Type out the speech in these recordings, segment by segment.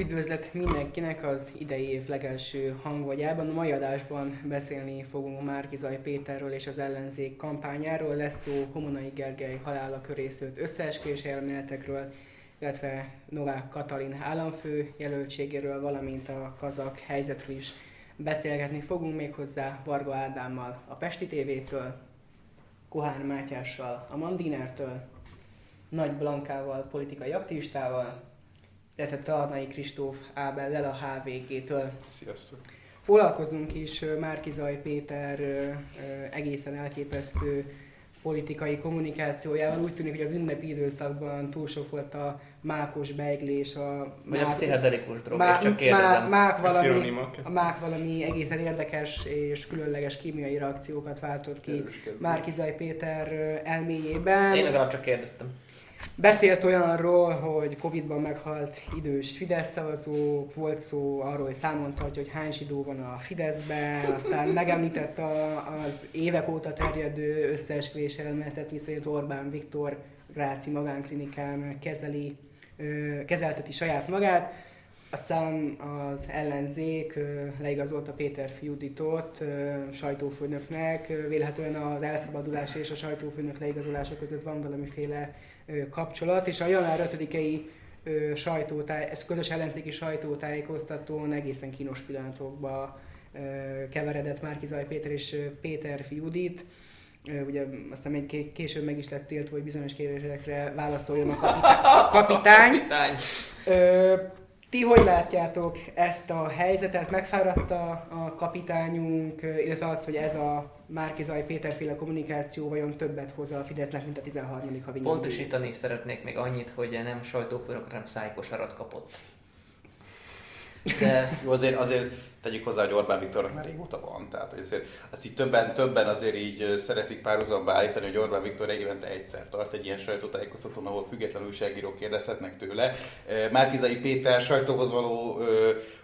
Üdvözlet mindenkinek az idei év legelső hangvagyában. A mai adásban beszélni fogunk Márkizaj Péterről és az ellenzék kampányáról. Lesz szó Homonai Gergely halála körészült összeesküvés elméletekről, illetve Novák Katalin államfő jelöltségéről, valamint a kazak helyzetről is beszélgetni fogunk még hozzá Varga Ádámmal a Pesti TV-től, Kohán Mátyással a Mandinertől, Nagy Blankával, politikai aktivistával, illetve Czarnai Kristóf Ábellel a HVG-től. Sziasztok! Foglalkozunk is Márkizaj Péter egészen elképesztő politikai kommunikációjával. Úgy tűnik, hogy az ünnepi időszakban túl sok volt a mákos beiglés, a Vagy a pszichedelikus drog, má, és csak kérdezem. má, mák valami, a mák valami egészen érdekes és különleges kémiai reakciókat váltott ki Márkizaj Péter elméjében. Én legalább csak kérdeztem. Beszélt olyanról, hogy Covid-ban meghalt idős Fidesz szavazó, volt szó arról, hogy számon tartja, hogy hány zsidó van a Fideszben, aztán megemlített a, az évek óta terjedő összeesküvés elméletet, miszerint Orbán Viktor Gráci magánklinikán kezeli, kezelteti saját magát. Aztán az ellenzék leigazolta Péter Fiuditot ö, sajtófőnöknek. Ö, Vélhetően az elszabadulás és a sajtófőnök leigazolása között van valamiféle kapcsolat, és a január 5-i ö, sajtótáj, ez közös ellenzéki sajtótájékoztatón egészen kínos pillanatokba keveredett Márkizaj Péter és Péter Fiudit. Ugye aztán még ké- később meg is lett tiltva, hogy bizonyos kérdésekre válaszoljon a kapitány. kapitány. Kapitány. Ö, ti hogy látjátok ezt a helyzetet? Megfáradt a, a kapitányunk, illetve az, hogy ez a Márkizaj Péterféle kommunikáció vajon többet hoz a Fidesznek, mint a 13. havi? Pontosítani szeretnék még annyit, hogy nem sajtófőnök, hanem szájkosarat kapott. De Jó, azért, azért tegyük hozzá, hogy Orbán Viktornak már régóta van, tehát hogy azért azt így többen, többen azért így szeretik párhuzamba állítani, hogy Orbán Viktor évente egyszer tart egy ilyen sajtótájékoztatón, ahol független újságírók kérdezhetnek tőle. Márkizai Péter sajtóhoz való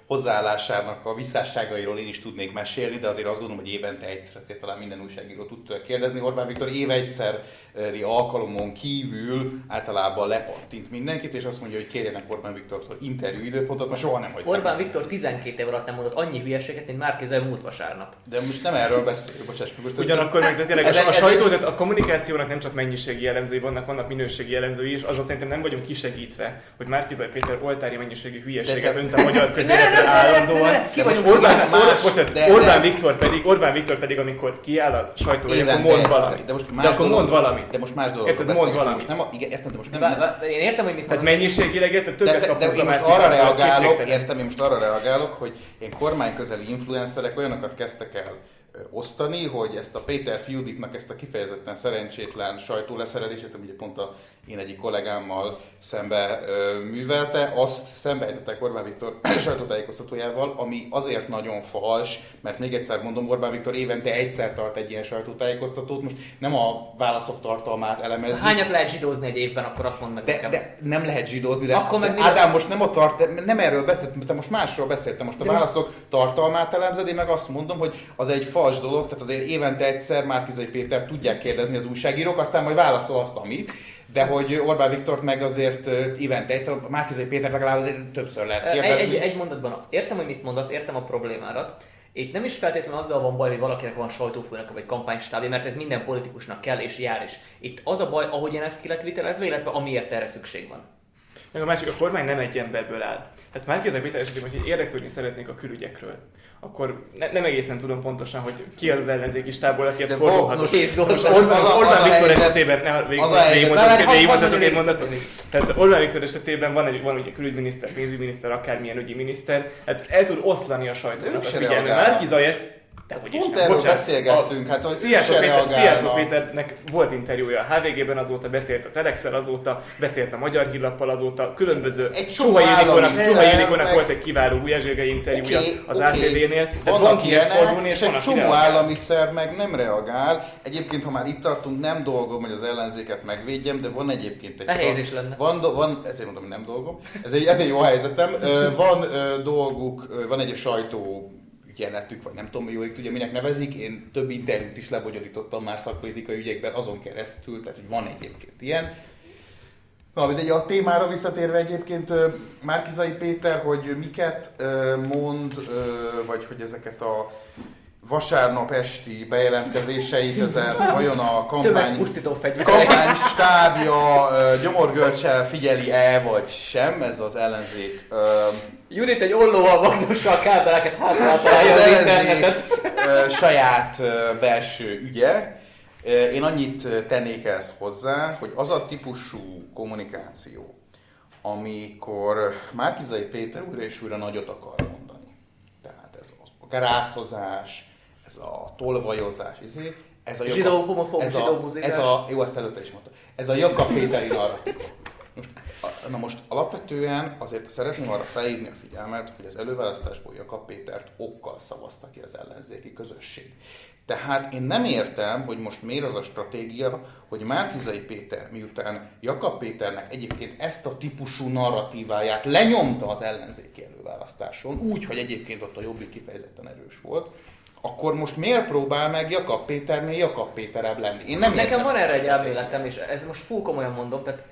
hozzáállásának a visszásságairól én is tudnék mesélni, de azért azt gondolom, hogy évente egyszer azért talán minden újságíró tud kérdezni. Orbán Viktor év egyszeri alkalomon kívül általában lepattint mindenkit, és azt mondja, hogy kérjenek Orbán Viktortól interjú időpontot, mert soha nem hagyta Orbán meg. Viktor 12 év alatt nem mondott annyi hülyeséget, mint Márkizaj múlt vasárnap. De most nem erről beszélünk, bocsáss meg. Most Ugyanakkor meg de tényleg Ez- a, a sajtó, tehát a kommunikációnak nem csak mennyiségi jellemzői vannak, vannak minőségi jellemzői is, azon szerintem nem vagyunk kisegítve, hogy Márkizaj Péter oltári mennyiségű hülyeséget önt a magyar közéletre állandóan. Ki De vagyunk Orbán, más, bocsánat, de- Orbán, de- Viktor pedig, Orbán Viktor pedig, amikor kiáll a sajtó, hogy akkor mond valamit. De most de más akkor dolog- mond valamit. De most más dologról Érted, mond valamit. Most nem, a, igen, értem, de most nem... Vá- vá- Én értem, hogy mit Tehát mennyiségileg érted, de, többet de, de kapunk én most arra reagálok, értem, én most arra reagálok, hogy én kormányközeli influencerek olyanokat kezdtek el osztani, hogy ezt a Péter Fiuditnak ezt a kifejezetten szerencsétlen sajtó leszerelését, ugye pont a én egyik kollégámmal szembe ö, művelte, azt szembeejtettek Orbán Viktor sajtótájékoztatójával, ami azért nagyon fals, mert még egyszer mondom, Orbán Viktor évente egyszer tart egy ilyen sajtótájékoztatót, most nem a válaszok tartalmát elemezzük, Hányat lehet zsidózni egy évben, akkor azt mondd meg de, nekem. de nem lehet zsidózni, de, Akkor meg Ádám most nem a tart, nem erről beszéltem, te most másról beszéltem, most a De most- válaszok tartalmát elemzed, én meg azt mondom, hogy az egy fals dolog, tehát azért évente egyszer Márkizai Péter tudják kérdezni az újságírók, aztán majd válaszol azt, amit, de hogy Orbán Viktort meg azért évente egyszer, Márkizai Péter legalább többször lehet Egy, kérdezni. egy, egy mondatban, értem, hogy mit mondasz, értem a problémárat. Itt nem is feltétlenül azzal van baj, hogy valakinek van sajtófőnök vagy kampánystábja, mert ez minden politikusnak kell és jár is. Itt az a baj, ahogyan ez ki lett vitelezve, illetve amiért erre szükség van. Meg a másik, a kormány nem egy emberből áll. Hát már Péter Péter esetében, hogy érdeklődni szeretnék a külügyekről, akkor ne, nem egészen tudom pontosan, hogy ki az ellenzéki stából, aki ezt fordulhat. Zoltán. Most Orbán, Orbán Viktor esetében, ne, végigmondhatok, egy mondatot. Tehát Orbán Viktor esetében van, egy, van ugye külügyminiszter, pénzügyminiszter, akármilyen ügyi miniszter, hát el tud oszlani a sajtónak a figyelmet. Márki Zaj, de hogy is Pont nem, erről bocsánat. beszélgettünk, hát, hogy Szijjártó Péter, Szijjártó. Péternek volt interjúja a HVG-ben azóta, beszélt a Telexel azóta, beszélt a Magyar Hírlappal azóta, különböző Egy csomó Suhai Ildikónak, volt egy kiváló ujjazsérgei interjúja Oké, az oké. ATV-nél, tehát van kihez fordulni, és és egy csomó állami szerv meg nem reagál. Egyébként, ha már itt tartunk, nem dolgom, hogy az ellenzéket megvédjem, de van egyébként egy... Nehéz is lenne. Van, van, ezért mondom, hogy nem dolgom. Ez egy, ez egy jó helyzetem. Van dolguk, van egy sajtó ügyeletük, vagy nem tudom, jó ég tudja, minek nevezik. Én több interjút is lebonyolítottam már szakpolitikai ügyekben azon keresztül, tehát hogy van egyébként ilyen. Na, mindegy, a témára visszatérve egyébként Márkizai Péter, hogy miket mond, vagy hogy ezeket a vasárnap esti bejelentkezései közel vajon a kampány, kampány stábja gyomorgörcsel figyeli-e, vagy sem, ez az ellenzék Judit egy ollóval magdossa a kábeleket hátra Ez találja az az internetet. saját belső ügye. Én annyit tennék ehhez hozzá, hogy az a típusú kommunikáció, amikor Márkizai Péter újra és újra nagyot akar mondani. Tehát ez a grácozás, ez a tolvajozás, izé, ez a Zsidó, homofób, ez a, ez a, jó, ezt előtte is mondta. Ez a Jakab Péteri narratív. Na most alapvetően azért szeretném arra felhívni a figyelmet, hogy az előválasztásból Jakab Pétert okkal szavazta ki az ellenzéki közösség. Tehát én nem értem, hogy most miért az a stratégia, hogy Márkizai Péter miután Jakab Péternek egyébként ezt a típusú narratíváját lenyomta az ellenzéki előválasztáson, úgy, hogy egyébként ott a jobbik kifejezetten erős volt, akkor most miért próbál meg Jakab Péternél Jakab Péterebb lenni? Én nem Nekem van erre egy elméletem, és ez most full komolyan mondom, tehát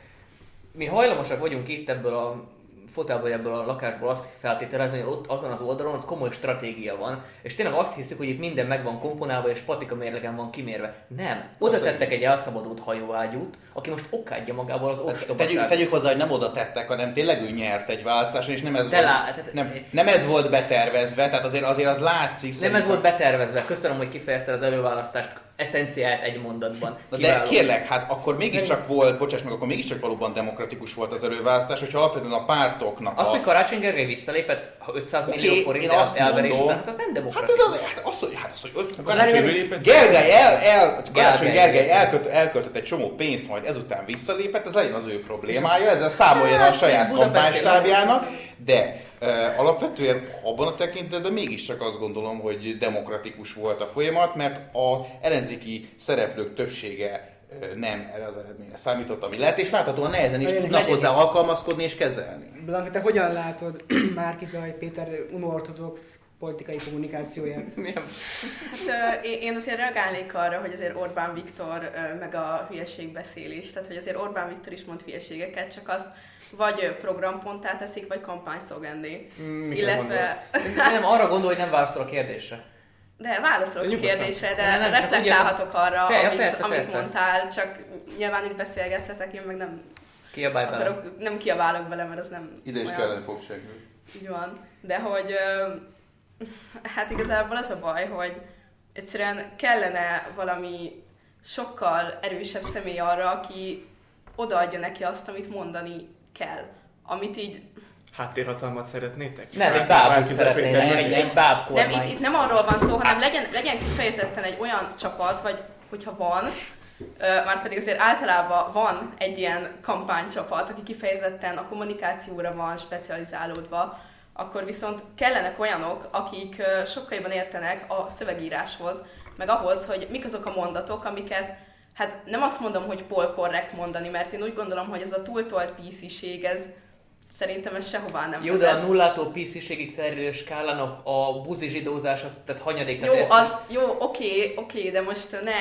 mi hajlamosak vagyunk itt ebből a fotelből, ebből a lakásból azt feltételezni, hogy ott azon az oldalon ott komoly stratégia van, és tényleg azt hiszük, hogy itt minden meg van komponálva, és patika mérlegen van kimérve. Nem. Oda Az tettek egy elszabadult hajóágyút, aki most okádja magából az Tegyük, ostobaságot. tegyük hozzá, hogy nem oda tettek, hanem tényleg ő nyert egy választáson, és nem ez, De volt, lá- tehát- nem, nem ez volt betervezve, tehát azért, azért az látszik. Nem ez szerintem. volt betervezve. Köszönöm, hogy kifejezte az előválasztást eszenciáját egy mondatban. Na de kérlek, hát akkor mégiscsak volt, bocsáss meg, akkor mégiscsak valóban demokratikus volt az előválasztás, hogyha alapvetően a pártoknak Az, a... hogy Karácsony Gergely visszalépett ha 500 Oké, millió forint én el- azt elverés mondom- után, hát az nem Hát demokratikus. ez az, hát az, hogy, hát az, hogy Karácsony lépett? Gergely, el, el, Karácsony Gergely. Gergely elkölt, elköltött egy csomó pénzt, majd ezután visszalépett, ez legyen az ő problémája, ezzel számoljon a Hát, saját kampánystábjának, de alapvetően abban a tekintetben mégiscsak azt gondolom, hogy demokratikus volt a folyamat, mert a ellenzéki szereplők többsége nem erre az eredményre számított, ami lett, és láthatóan nehezen is Legyen- tudnak legyen- hozzá alkalmazkodni és kezelni. Blanka, te hogyan látod Márkizaj Péter unortodox politikai kommunikációját? Hát én- azért reagálnék arra, hogy azért Orbán Viktor meg a hülyeségbeszélés, tehát hogy azért Orbán Viktor is mond hülyeségeket, csak azt vagy programponttá teszik, vagy kampányszlogenné. Mit Illetve, Nem, arra gondol, hogy nem válaszol a kérdésre. de válaszolok a Nyugodtan. kérdésre, De nem, csak reflektálhatok arra, Te- ja, amit, persze, amit persze. mondtál, csak nyilván itt beszélgetletek, én meg nem Kiabálj bele. akarok, nem kiabálok bele, mert az nem Ide is olyan. kellene fogságú. Így van. De hogy hát igazából az a baj, hogy egyszerűen kellene valami sokkal erősebb személy arra, aki odaadja neki azt, amit mondani kell. Amit így... Háttérhatalmat szeretnétek? Nem, egy Márkizaj szeretnének, egy, egy báb Nem, itt, itt nem arról van szó, hanem legyen, legyen kifejezetten egy olyan csapat, vagy hogyha van, már pedig azért általában van egy ilyen kampánycsapat, aki kifejezetten a kommunikációra van specializálódva, akkor viszont kellenek olyanok, akik sokkal jobban értenek a szövegíráshoz, meg ahhoz, hogy mik azok a mondatok, amiket hát nem azt mondom, hogy polkorrekt mondani, mert én úgy gondolom, hogy ez a túltolt PC-ség, ez szerintem ez sehová nem Jó, de a nullától PC-ségig terjedő skálán a, a buzi zsidózás, az, tehát hanyadik. Jó, tehát ezt- az, jó, oké, oké, de most ne,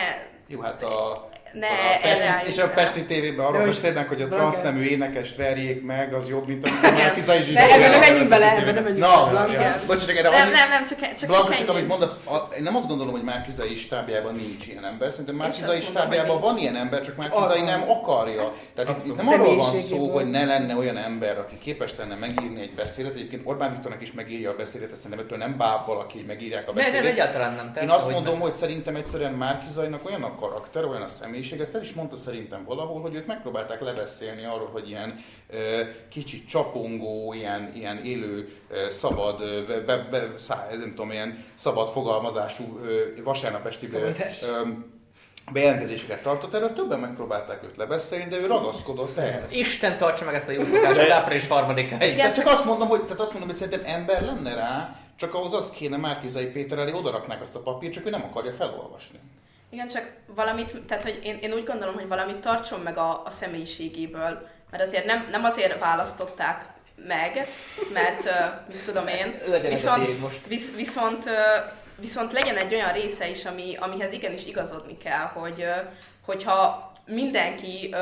Jó, hát a, ne a Pesti, és a. Pesti tévében arról beszélnek, hogy a transznemű énekest verjék meg, az jobb, mint a Márkizai zsidó. De ebben menjünk bele, ebben nem menjünk bele. bocs, csak erre Nem, nem, nem, csak, csak, Blanka, csak amit mondasz, a, én nem azt gondolom, hogy Márkizai stábjában nincs ilyen ember. Szerintem Márkizai stábjában van nincs. ilyen ember, csak Márkizai nem akarja. Tehát itt, nem arról van szó, hogy ne lenne olyan ember, aki képes lenne megírni egy beszédet. Egyébként Orbán Viktornak is megírja a beszédet, ezt szerintem ettől nem báb valaki, hogy megírják a Ne, beszédet. nem, egyáltalán nem. Én azt mondom, hogy szerintem egyszerűen Márkizajnak olyan a karakter, olyan a személyiség, ezt el is mondta szerintem valahol, hogy őt megpróbálták lebeszélni arról, hogy ilyen ö, kicsit csapongó, ilyen, ilyen élő, szabad, be, be, szá, nem tudom, ilyen szabad fogalmazású vasárnap esti bejelentkezéseket tartott, erről többen megpróbálták őt lebeszélni, de ő ragaszkodott ehhez. Isten tartsa meg ezt a jó szokást, hogy április harmadikáig. De csak azt mondom, hogy, tehát azt mondom, hogy szerintem ember lenne rá, csak ahhoz az kéne Márkizai Péter elé odaraknák azt a papírt, csak ő nem akarja felolvasni. Igen, csak valamit, tehát hogy én, én úgy gondolom, hogy valamit tartson meg a, a személyiségéből, mert azért nem, nem azért választották meg, mert mit tudom én, Legyen viszont, most. visz, viszont, viszont legyen egy olyan része is, ami, amihez igenis igazodni kell, hogy hogyha mindenki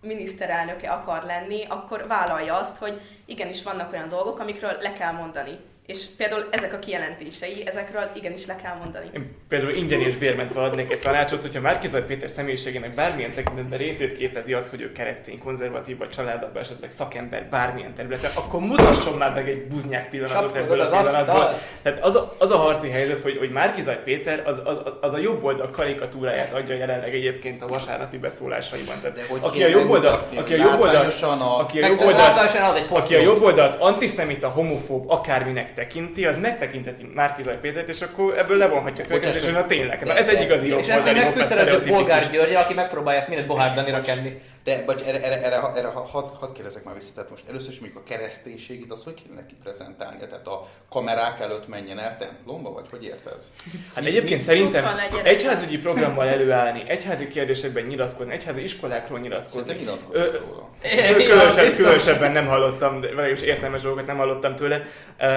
miniszterelnöke akar lenni, akkor vállalja azt, hogy igenis vannak olyan dolgok, amikről le kell mondani. És például ezek a kijelentései, ezekről igenis le kell mondani. Én például ingyen és bérmentve adnék egy tanácsot, hogyha Márkizaj Péter személyiségének bármilyen tekintetben részét képezi az, hogy ő keresztény, konzervatív vagy családabban esetleg szakember bármilyen területen, akkor mutasson már meg egy buznyák pillanatot ebből a az pillanatból. Tehát az a, az a harci helyzet, hogy, hogy Márkizaj Péter az, az, az, a jobb oldal karikatúráját adja jelenleg egyébként a vasárnapi beszólásaiban. Tehát De hogy aki a jobb oldal, aki a jobb oldal, aki a jobb oldal, aki a jobb oldalt antiszemita, homofób, akárminek tekinti, az megtekinteti Márkizaj Pétert, és akkor ebből levonhatja a következést, hogy na tényleg, na ez egy igazi jobb És ezt még megfűszerező. Polgár György, aki megpróbálja ezt mindent Bohár Danira kenni. De, bocs, erre, erre, erre, erre hadd had kérdezek már vissza, tehát most először is mondjuk a kereszténységét, azt hogy kéne neki prezentálnia? Tehát a kamerák előtt menjen el templomba, vagy hogy érted? Hát egyébként szerintem Pluszon legyen egyházügyi programmal előállni, egyházi kérdésekben nyilatkozni, egyházi iskolákról nyilatkozni. Szerintem. Különösebb, különösebben nem hallottam, de vagyis értelmes dolgokat nem hallottam tőle.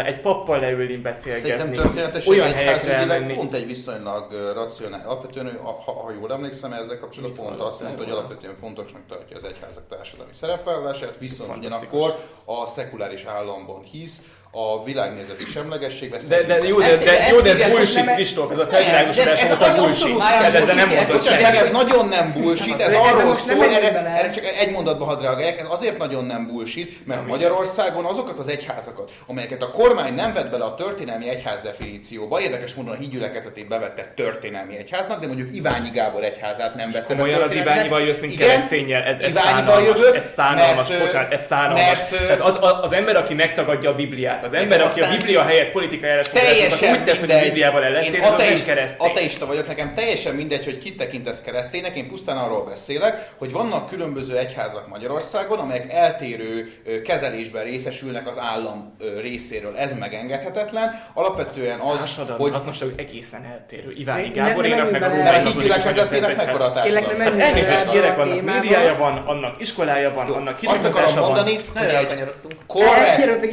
Egy pappal leülni, Szerintem beszélgetni, történetesen olyan helyekre elmenni. pont egy viszonylag racionális, alapvetően, ha, ha jól emlékszem, ezzel kapcsolatban pont azt mondta, hogy alapvetően fontosnak tartja az egyházak társadalmi szerepvállalását, viszont ugyanakkor a szekuláris államban hisz, a világnézeti semlegességbe De, de jó, de, de, jó, de ez bullshit, Kristóf, ez a felvilágosodás óta abszolút bullshit. nem Ez nem mondod semmit. ez nagyon nem bullshit, ez arról szól, erre, csak egy mondatba hadd reagáljak, ez azért nagyon nem bullshit, mert Magyarországon azokat az egyházakat, amelyeket a kormány nem vett bele a történelmi egyház definícióba, érdekes módon a hídgyülekezetét bevette történelmi egyháznak, de mondjuk Iványi Gábor egyházát nem vette Komolyan az. Iványival jössz, mint keresztényel, ez, ez szánalmas, ez szánalmas, bocsánat, ez szánalmas. Tehát az, az, ember, aki megtagadja a Bibliát, az ember, aki a Biblia helyett politikai állásfoglalásokat úgy tesz, hogy a. Bibliával ellentétben, az nem ateist, keresztény. ateista vagyok, nekem teljesen mindegy, hogy kit tekintesz kereszténynek, én pusztán arról beszélek, hogy vannak különböző egyházak Magyarországon, amelyek eltérő kezelésben részesülnek az állam részéről. Ez megengedhetetlen. Alapvetően az, Társadalmi hogy hasznosság egészen eltérő. Iványi Gáborénak, meg a hídgyülekezetének mekkora társadalom? Elnézést kérek, a vannak témába. médiája van, annak iskolája van, annak Azt akarom mondani, hogy egy korrekt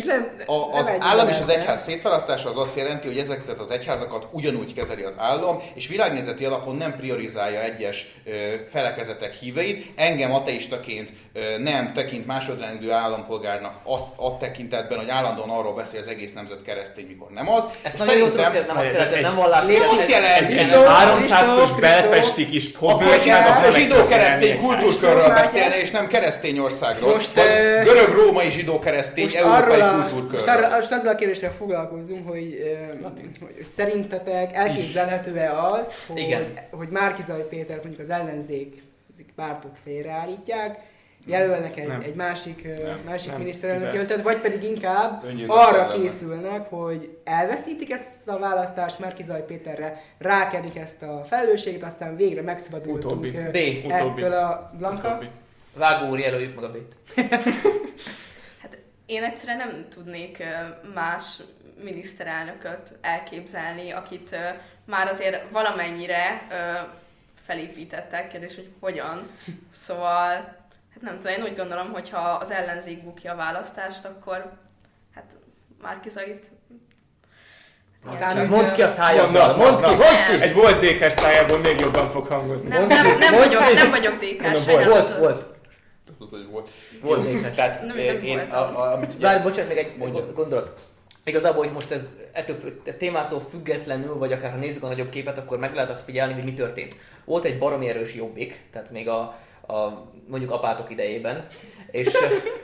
A, nem az állam és az egyház szétválasztása az azt jelenti, hogy ezeket az egyházakat ugyanúgy kezeli az állam, és világnézeti alapon nem priorizálja egyes ö, felekezetek híveit. Engem ateistaként ö, nem tekint másodrendű állampolgárnak azt a tekintetben, hogy állandóan arról beszél az egész nemzet keresztény, mikor nem az. Ezt nagyon jól tudod, hogy ez nem azt jelenti, ez nem vallási. Mi azt jelenti? Egy Kristóf, 300 fős Kristóf, belpesti kis Akkor hobbi a nem zsidó-keresztény kultúrkörről beszélne, Mátyás. és nem keresztény országról. Most, vagy ö, görög-római zsidó-keresztény európai kultúrkörről. Most azzal a kérdéssel foglalkozzunk, hogy, hogy szerintetek elképzelhető-e az, hogy, Igen. hogy Márkizaj Péter mondjuk az ellenzék pártok félreállítják, jelölnek egy, Nem. egy másik, Nem, másik nem, miniszterelnök jelöltet, vagy pedig inkább arra készülnek, hogy elveszítik ezt a választást, Márkizaj Péterre rákedik ezt a felelősséget, aztán végre megszabadultunk Utóbbi. B. Utóbbi. ettől a Blanka. Utóbbi. Vágó úr, jelöljük meg a B-t. Én egyszerűen nem tudnék más miniszterelnököt elképzelni, akit már azért valamennyire felépítettek, kérdés, hogy hogyan. Szóval, hát nem tudom, én úgy gondolom, hogy ha az ellenzék bukja a választást, akkor hát Márkizait Aztán Mondd ki a szájaddal, Mondd, ki, mondd, ki! Egy volt dékes szájából még jobban fog hangozni. nem, nem, nem, vagyok, nem vagyok. Mondom, volt, volt, volt. Tudod, hogy volt. Volt dékes. Tehát Nem, én, nem én voltam. a, a, amit ugye- Várj, bocsánat, még egy Mondja. gondolat. Igazából, hogy most ez ettől, a témától függetlenül, vagy akár ha nézzük a nagyobb képet, akkor meg lehet azt figyelni, hogy mi történt. Volt egy baromi erős jobbik, tehát még a, a mondjuk apátok idejében, és,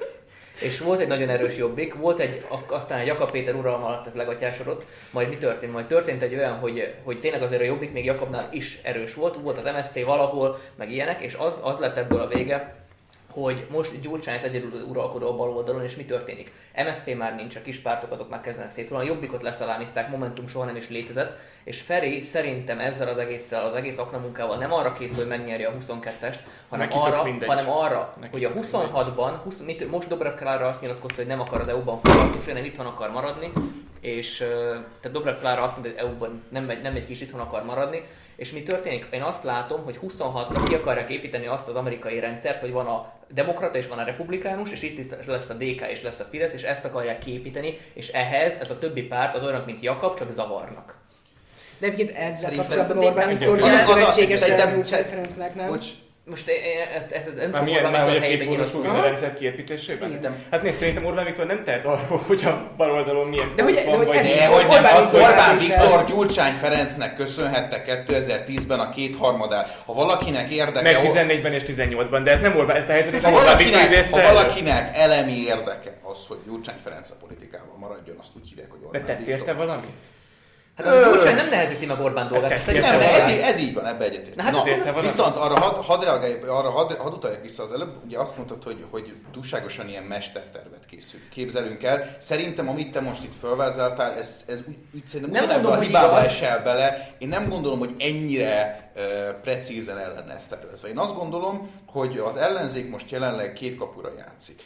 és volt egy nagyon erős jobbik, volt egy, aztán egy Jakab Péter uralma alatt ez legatyásodott, majd mi történt? Majd történt egy olyan, hogy, hogy tényleg azért a jobbik még Jakabnál is erős volt, volt az MSZP valahol, meg ilyenek, és az, az lett ebből a vége, hogy most Gyurcsány az egyedül uralkodó bal oldalon, és mi történik? MSZP már nincs, a kis pártok azok már kezdenek szétulni, a jobbikot leszalámizták, Momentum soha nem is létezett, és Feri szerintem ezzel az egésszel, az egész aknamunkával nem arra készül, hogy megnyerje a 22-est, hanem Neki arra, hanem arra Neki hogy a tök 26-ban, 20, mit, most Dobrev Klára azt nyilatkozta, hogy nem akar az EU-ban foglalkozni, hanem itthon akar maradni, és tehát Dobrev Klára azt mondta, hogy EU-ban nem nem megy ki, és itthon akar maradni, és mi történik? Én azt látom, hogy 26-ra ki akarják építeni azt az amerikai rendszert, hogy van a demokrata és van a republikánus, és itt is lesz a DK és lesz a Fidesz, és ezt akarják kiépíteni, és ehhez ez a többi párt az olyan, mint Jakab, csak zavarnak. De egyébként ezzel kapcsolatban Orbán Viktor Az- a- szövetséges Ferencnek, nem? Bocs, Most én- ezt, ezt nem Már tudom milyen, Orbán már hogy Viktor a pólusú nyilatkozni. Aha. rendszer kiépítésében? Igen. Hát nézd, szerintem Orbán Viktor nem tehet arról, hogy a baloldalon milyen De hogy- de van, hogy vagy ez- De hogy nem, Orbán az Viktor Orbán Viktor ez- Gyurcsány Ferencnek köszönhette 2010-ben a kétharmadát. Ha valakinek érdeke... meg 14-ben és 18-ban, de ez nem Orbán, ezt a helyzetet Ha nem Orbán Viktor valakinek, idézte ha valakinek elemi érdeke az, hogy Gyurcsány Ferenc a politikában maradjon, azt úgy hívják, hogy De Orbán tett Viktor. érte valamit? Hát a Gyurcsány nem nehezíti meg Orbán dolgát. Hát Nem, de hozzá. ez, így- ez így van, ebbe egyetért. Na hát Na, viszont arra hadd had reagálj, arra hadd, hadd utaljak vissza az előbb, ugye azt mondtad, hogy, hogy túlságosan ilyen mestertervet készül, képzelünk el. Szerintem, amit te most itt felvázoltál, ez, ez úgy, úgy szerintem Nem mondom, a hibába esel bele. Én nem gondolom, hogy ennyire uh, precízen el lenne ezt tervezve. Én azt gondolom, hogy az ellenzék most jelenleg két kapura játszik.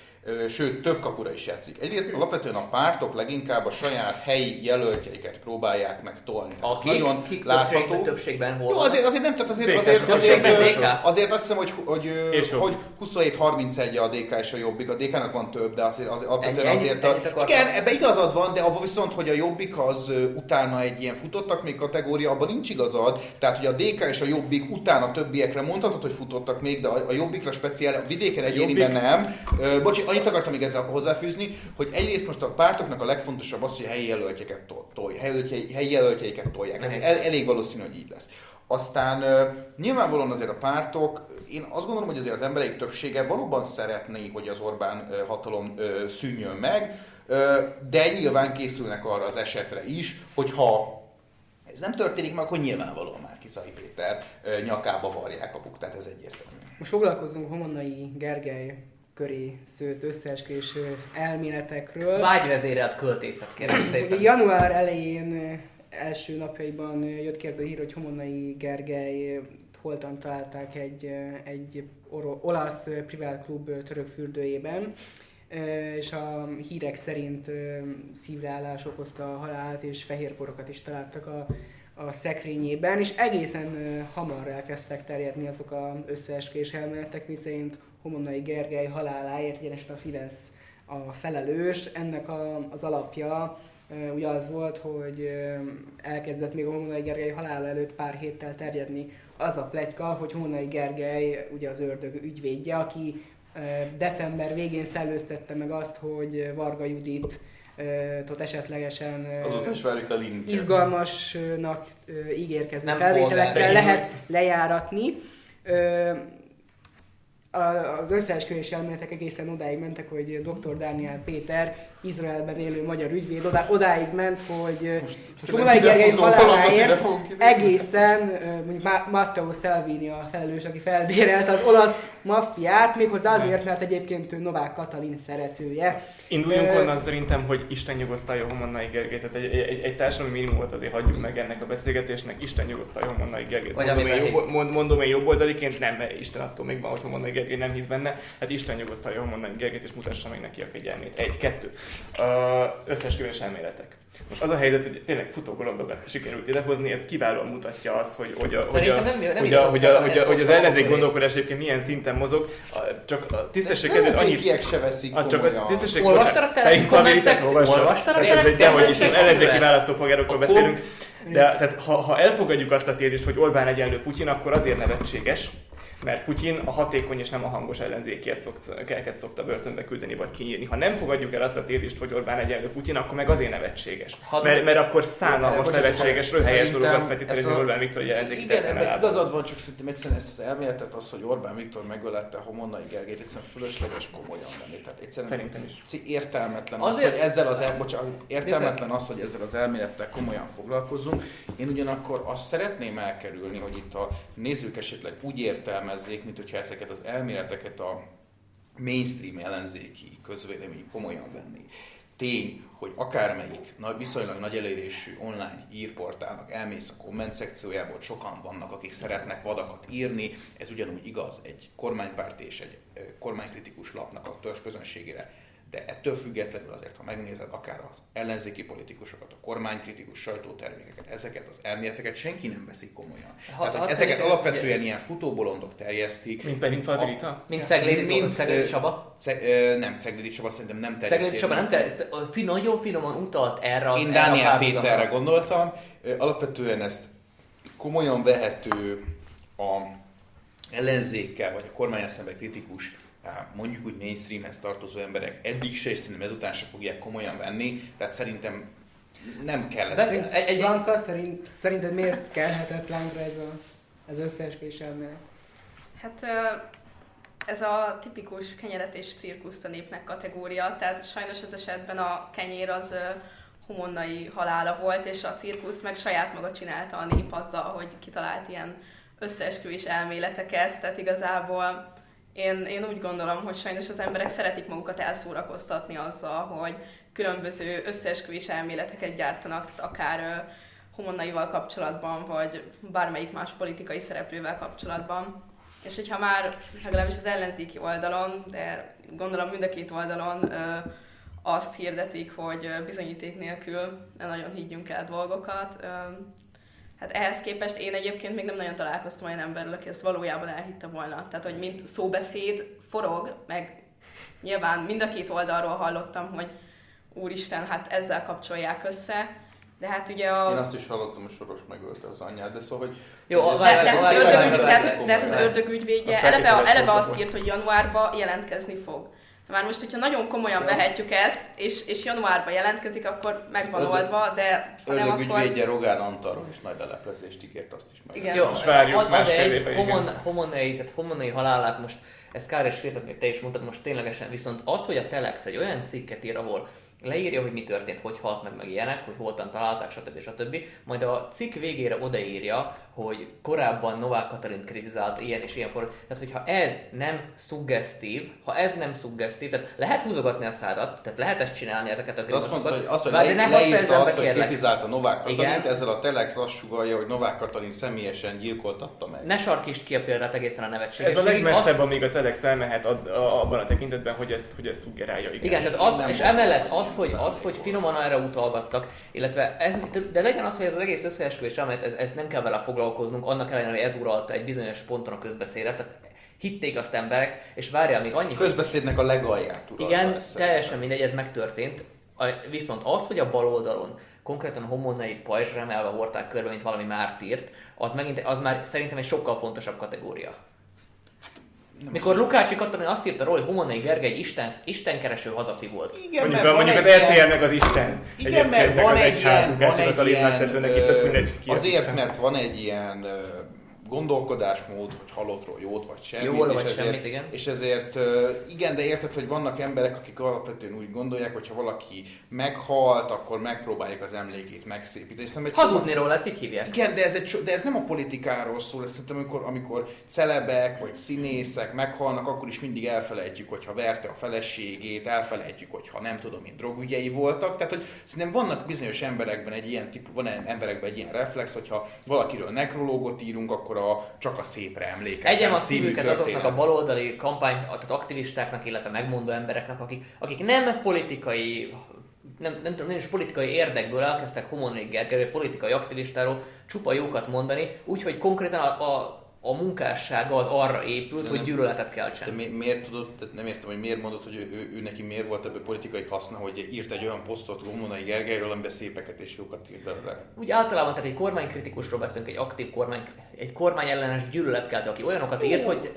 Sőt, több kapura is játszik. Egyrészt alapvetően a pártok leginkább a saját helyi jelöltjeiket próbálják meg tolni. Akik, nagyon kik látható. többségben, többségben hol Jó, azért, azért nem, tehát azért, azért, azért, azért, azt hiszem, hogy, hogy, hogy, hogy 27-31 a DK és a Jobbik, a DK-nak van több, de azért, azért alapvetően Ennyi- azért, ennyit a, igen, ebbe igazad van, de abban viszont, hogy a Jobbik az utána egy ilyen futottak még kategória, abban nincs igazad, tehát hogy a DK és a Jobbik utána többiekre mondhatod, hogy futottak még, de a, a Jobbikra speciál, a vidéken egyéniben nem. Ö, bocsi, annyit akartam még ezzel hozzáfűzni, hogy egyrészt most a pártoknak a legfontosabb az, hogy a helyi jelöltjeket tol- helyi, helyi jelöltjeiket tolják. Ez el, elég valószínű, hogy így lesz. Aztán nyilvánvalóan azért a pártok, én azt gondolom, hogy azért az emberek többsége valóban szeretné, hogy az Orbán hatalom szűnjön meg, de nyilván készülnek arra az esetre is, hogyha ez nem történik meg, akkor nyilvánvalóan már Kiszai Péter nyakába varják a buktát, ez egyértelmű. Most foglalkozunk Homonnai Gergely köré szőtt összeeskés ö, elméletekről. Vágyvezérelt költészet, kérem szépen. január elején első napjaiban jött ki ez a hír, hogy Homonnai Gergely holtan találták egy, egy olasz privát klub török fürdőjében, és a hírek szerint szívleállás okozta a halált, és fehérporokat is találtak a, a szekrényében, és egészen hamar elkezdtek terjedni azok a összeeskés elméletek, miszerint Homonnai Gergely haláláért egyenesen a Fidesz a felelős. Ennek a, az alapja ugye az volt, hogy elkezdett még a Homonnai Gergely halála előtt pár héttel terjedni az a pletyka, hogy Homonnai Gergely ugye az ördög ügyvédje, aki december végén szellőztette meg azt, hogy Varga Judit tot esetlegesen Azóta is várjuk a linket. izgalmasnak ígérkező Nem felvételekkel lehet lejáratni. Az összeesküvés elméletek egészen odáig mentek, hogy dr. Dániel Péter, Izraelben élő magyar ügyvéd, odá, odáig ment, hogy most ide Gergely haláláért egészen mondjuk Ma- Matteo Salvini a felelős, aki felbérelt az olasz maffiát, méghozzá azért, mert egyébként ő Novák Katalin szeretője. Induljunk Ö, onnan szerintem, hogy Isten nyugosztalja Homonnai Gergely. Tehát egy, egy, egy társadalmi minimumot azért hagyjuk meg ennek a beszélgetésnek. Isten nyugosztalja Homonnai Gergelyt. Vagy Mondom, én, jobb, mond, mondom én jobboldaliként, nem, mert Isten attól még van, hogy Homonnai Gergely nem hisz benne. Hát Isten nyugosztalja Homonnai Gergelyt, és mutassa meg neki a kegyelmét. Egy, kettő. Összesküvés elméletek. Most az a helyzet, hogy tényleg futógolondokat sikerült idehozni, ez kiválóan mutatja azt, hogy, hogy, a, hogy, a, nem- nem hogy, a, hogy, a, hogy, a, hogy az ellenzék gondolkodás egyébként milyen szinten mozog, a, csak a tisztesség kedvéért annyit, se veszik az csak a tisztesség Olvastad a Telex komment szekciót? Olvastad a Telex De hogy komment is, nem szekciót? ellenzéki választópolgárokról beszélünk. De tehát, ha, ha elfogadjuk azt a tézist, hogy Orbán egyenlő Putyin, akkor azért nevetséges, mert Putyin a hatékony és nem a hangos ellenzékiet szokta, szokta börtönbe küldeni vagy kinyírni. Ha nem fogadjuk el azt a tézist, hogy Orbán egyenlő Putyin, akkor meg azért nevetséges. Hadd- Mert, mert akkor szánalmas, nevetséges, röhelyes dolog azt feltételezni, hogy Orbán Viktor ellenzéki Igen, ebben igazad van, csak szerintem egyszerűen ezt az elméletet, az, hogy Orbán Viktor megölette Homonnai Gergelyt, egyszerűen fölösleges komolyan venni. Tehát egyszerűen Szerintem is. értelmetlen az, Azért- hogy ezzel az, el, bocsánat, értelmetlen az, hogy ezzel az elmélettel komolyan foglalkozzunk. Én ugyanakkor azt szeretném elkerülni, hogy itt a nézők esetleg úgy értelmezzék, mint hogyha ezeket az elméleteket a mainstream ellenzéki közvélemény komolyan venni. Tény, hogy akármelyik nagy, viszonylag nagy elérésű online írportálnak elmész a komment szekciójából, sokan vannak, akik szeretnek vadakat írni, ez ugyanúgy igaz egy kormánypárt és egy kormánykritikus lapnak a törzs közönségére. De ettől függetlenül azért, ha megnézed akár az ellenzéki politikusokat, a kormánykritikus sajtótermékeket, ezeket az elméleteket senki nem veszik komolyan. Ha- Tehát, ha ezeket ezt, alapvetően ugye- ilyen futóbolondok terjesztik. Mint pedig Falti Rita? Mint Szeglédi Mint, Zoltán, Szeglédi Csaba. Ce- ö, nem, Ceglédi Csaba szerintem nem terjeszti. Szeglédi Csaba nem te, fi, nagyon finoman utalt erre az Én erre a Dániel. Péterre gondoltam. Alapvetően ezt komolyan vehető a ellenzékkel, vagy a kormányon szemben kritikus, mondjuk úgy mainstreamhez tartozó emberek eddig se, és szerintem ezután se fogják komolyan venni, tehát szerintem nem kell ezt. Beszél, egy, egy... Blanka, szerint, szerinted miért kelhetett lángra ez, a, ez összeesküvés elmélet? Hát ez a tipikus kenyeret és cirkuszt a népnek kategória, tehát sajnos ez esetben a kenyér az homonnai halála volt, és a cirkusz meg saját maga csinálta a nép azzal, hogy kitalált ilyen összeesküvés elméleteket, tehát igazából én, én úgy gondolom, hogy sajnos az emberek szeretik magukat elszórakoztatni azzal, hogy különböző összeesküvés elméleteket gyártanak, akár homonnaival kapcsolatban, vagy bármelyik más politikai szereplővel kapcsolatban. És hogyha már legalábbis az ellenzéki oldalon, de gondolom mind a két oldalon azt hirdetik, hogy bizonyíték nélkül nagyon higgyünk el dolgokat. Hát ehhez képest én egyébként még nem nagyon találkoztam olyan emberrel, aki ezt valójában elhitte volna. Tehát, hogy mint szóbeszéd forog, meg nyilván mind a két oldalról hallottam, hogy úristen, hát ezzel kapcsolják össze, de hát ugye a... Én azt is hallottam, hogy Soros megölte az anyját, de szóval, hogy... Jó, az de hát az ördögügyvédje eleve, eleve azt írt, hogy januárban jelentkezni fog. Már most, hogyha nagyon komolyan vehetjük ezt, és, és januárban jelentkezik, akkor meg van oldva, de ha nem akkor... ügyvédje Rogán Antalról is nagy leleplezést ígért, azt is meg. Igen. Jó, azt várjuk másfél éve, homon, homonei, tehát homonei halálát most, ezt kár és féltetni, te is mondtad most ténylegesen, viszont az, hogy a Telex egy olyan cikket ír, ahol leírja, hogy mi történt, hogy halt meg, meg ilyenek, hogy holtan találták, stb. stb. Majd a cikk végére odaírja, hogy korábban Novák Katalin kritizált ilyen és ilyen forró. Tehát, hogyha ez nem suggesztív, ha ez nem suggesztív, tehát lehet húzogatni a szádat, tehát lehet ezt csinálni, ezeket a grimaszokat. Azt mondta, hogy, azt, hogy le, ne leírta azt, hogy kritizálta Novák Katalint, ezzel a Telex azt sugalja, hogy Novák Katalin személyesen gyilkoltatta meg. Ne sarkítsd ki a példát egészen a nevetséges. Ez a legmesszebb, azt... amíg a Telex elmehet abban a tekintetben, hogy ezt, hogy ezt szuggerálja. Igen, igen tehát az, és emellett az, hogy, az, hogy finoman erre utalgattak, illetve ez, de legyen az, hogy ez az egész összeesküvés, amelyet ez, ez nem kell vele foglalkozni, foglalkoznunk, annak ellenére, hogy ez uralta egy bizonyos ponton a közbeszédet, tehát hitték azt emberek, és várjál még annyi... Közbeszédnek a legalját Igen, teljesen mindegy, ez megtörtént. Viszont az, hogy a bal oldalon konkrétan a homonai pajzsra emelve hordták körbe, mint valami mártírt, az, megint, az már szerintem egy sokkal fontosabb kategória. Nem Mikor Lukácsi Katalin azt írta róla, hogy Homonai Gergely egy isten, istenkereső hazafi volt. Igen, mondjuk, mondjuk az RTL meg az Isten. Igen, mert van egy ilyen, van egy ilyen, azért, mert van egy ilyen gondolkodásmód, hogy halottról jót vagy semmit. Jól és vagy ezért, semmit, igen. És ezért igen, de érted, hogy vannak emberek, akik alapvetően úgy gondolják, hogy ha valaki meghalt, akkor megpróbálják az emlékét megszépíteni. Hazudni róla, ezt így hívják. Igen, de ez, egy, de ez nem a politikáról szól, ez szerintem amikor, amikor celebek vagy színészek meghalnak, akkor is mindig elfelejtjük, hogyha verte a feleségét, elfelejtjük, hogyha nem tudom én drogügyei voltak. Tehát, hogy szerintem vannak bizonyos emberekben egy ilyen típus, van emberekben egy ilyen reflex, hogyha valakiről nekrológot írunk, akkor a, csak a szépre emlékezem. Egyem a szívüket azoknak a baloldali kampány, tehát aktivistáknak, illetve megmondó embereknek, akik, akik nem politikai nem, nem tudom, nem is politikai érdekből elkezdtek Homonik Gergely, politikai aktivistáról csupa jókat mondani, úgyhogy konkrétan a, a a munkássága az arra épült, de hogy nem, gyűlöletet kell csinálni. De mi, miért tudod, tehát nem értem, hogy miért mondod, hogy ő, ő, ő neki miért volt ebből politikai haszna, hogy írt egy olyan posztot Gomonai Gergelyről, amiben szépeket és jókat írt belőle. Úgy általában, tehát egy kormánykritikusról beszélünk, egy aktív kormány, egy kormány ellenes gyűlöletkeltő, aki olyanokat írt, hogy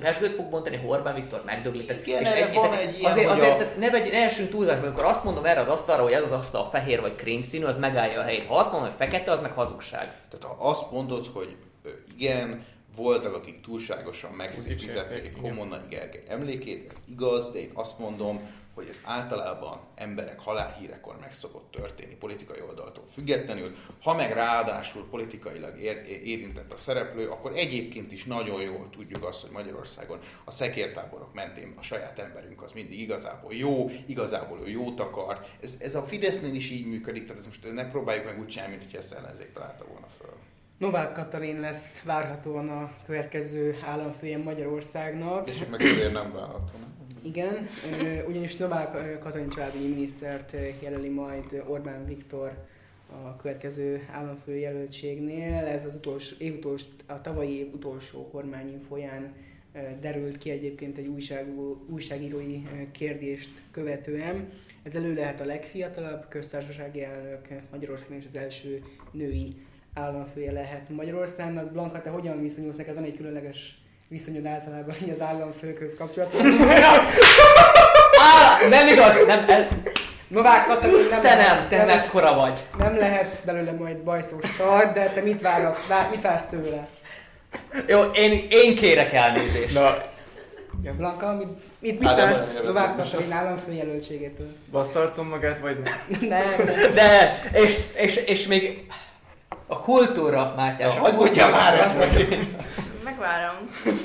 pesgőt fog bontani, Orbán Viktor megdöglített. Igen, és egy, van egy ilyen, azért, azért a... ne, vegy, ne esünk túlzásba, amikor azt mondom erre az asztalra, hogy ez az asztal fehér vagy krém színű, az megállja a helyét. Ha azt mondom, hogy fekete, az meg hazugság. Tehát ha azt mondod, hogy igen, voltak, akik túlságosan megszépítették Homonnai Gergely emlékét, ez igaz, de én azt mondom, hogy ez általában emberek halálhírekor meg szokott történni politikai oldaltól függetlenül. Ha meg ráadásul politikailag ér, érintett a szereplő, akkor egyébként is nagyon jól tudjuk azt, hogy Magyarországon a szekértáborok mentén a saját emberünk az mindig igazából jó, igazából ő jót akar. Ez, ez a Fidesznél is így működik, tehát ezt most ne próbáljuk meg úgy csinálni, mint hogy ezt ellenzék találta volna föl. Novák Katalin lesz várhatóan a következő államfője Magyarországnak. És meg azért nem várható, Igen, ugyanis Novák Katalin családi minisztert jelöli majd Orbán Viktor a következő államfő jelöltségnél. Ez az utolsó, év utolsó, a tavalyi év utolsó kormányinfóján derült ki egyébként egy újságú, újságírói kérdést követően. Ez elő lehet a legfiatalabb köztársasági elnök Magyarországon és az első női államfője lehet Magyarországnak. Blanka, te hogyan viszonyulsz? Neked van egy különleges viszonyod általában így az államfőköz kapcsolatban. Á, nem igaz, nem, el, Novák Katalin nem te lehet- nem, te nem, mekkora vagy. nem lehet belőle majd bajszós szar, de te mit, várok, vár, mit vársz tőle? Jó, én, én kérek elnézést. Na, Blanka, mit, mit, mit vársz Novák. Katalin államfőjelöltségétől? basztarcom magát, vagy nem? Nem, nem. De, és, és, és még a kultúra, Mátyás. a Hogy mondja már ezt? Megvárom.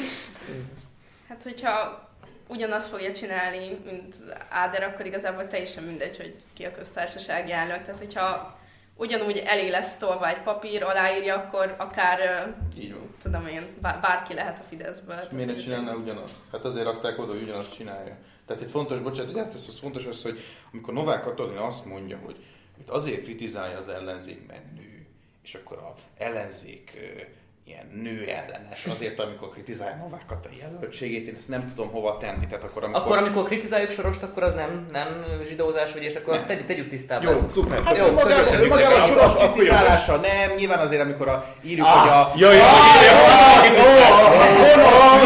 Hát, hogyha ugyanazt fogja csinálni, mint Áder, akkor igazából teljesen mindegy, hogy ki a köztársasági elnök. Tehát, hogyha ugyanúgy elé lesz tolva egy papír, aláírja, akkor akár, Így van. tudom én, bár- bárki lehet a Fideszből. És miért ne csinálná ugyanazt? Hát azért rakták oda, hogy ugyanazt csinálja. Tehát itt fontos, bocsánat, hogy áttesz, az fontos az, hogy amikor Novák Katalin azt mondja, hogy itt azért kritizálja az ellenzék, mert nő, és akkor a ellenzék ilyen nő ellenes, azért, amikor kritizálja Novák Katalin jelöltségét, én ezt nem tudom hova tenni. Tehát akkor, amikor... Akkor, amikor kritizáljuk Sorost, akkor az nem, nem zsidózás, vagy és akkor azt tegyük, tegyük tisztába. Jó, szuper. Hát Jó, magában, magában a soros kritizálása nem, nyilván azért, amikor a, írjuk, Ah, hogy a Jaj, jaj, jaj,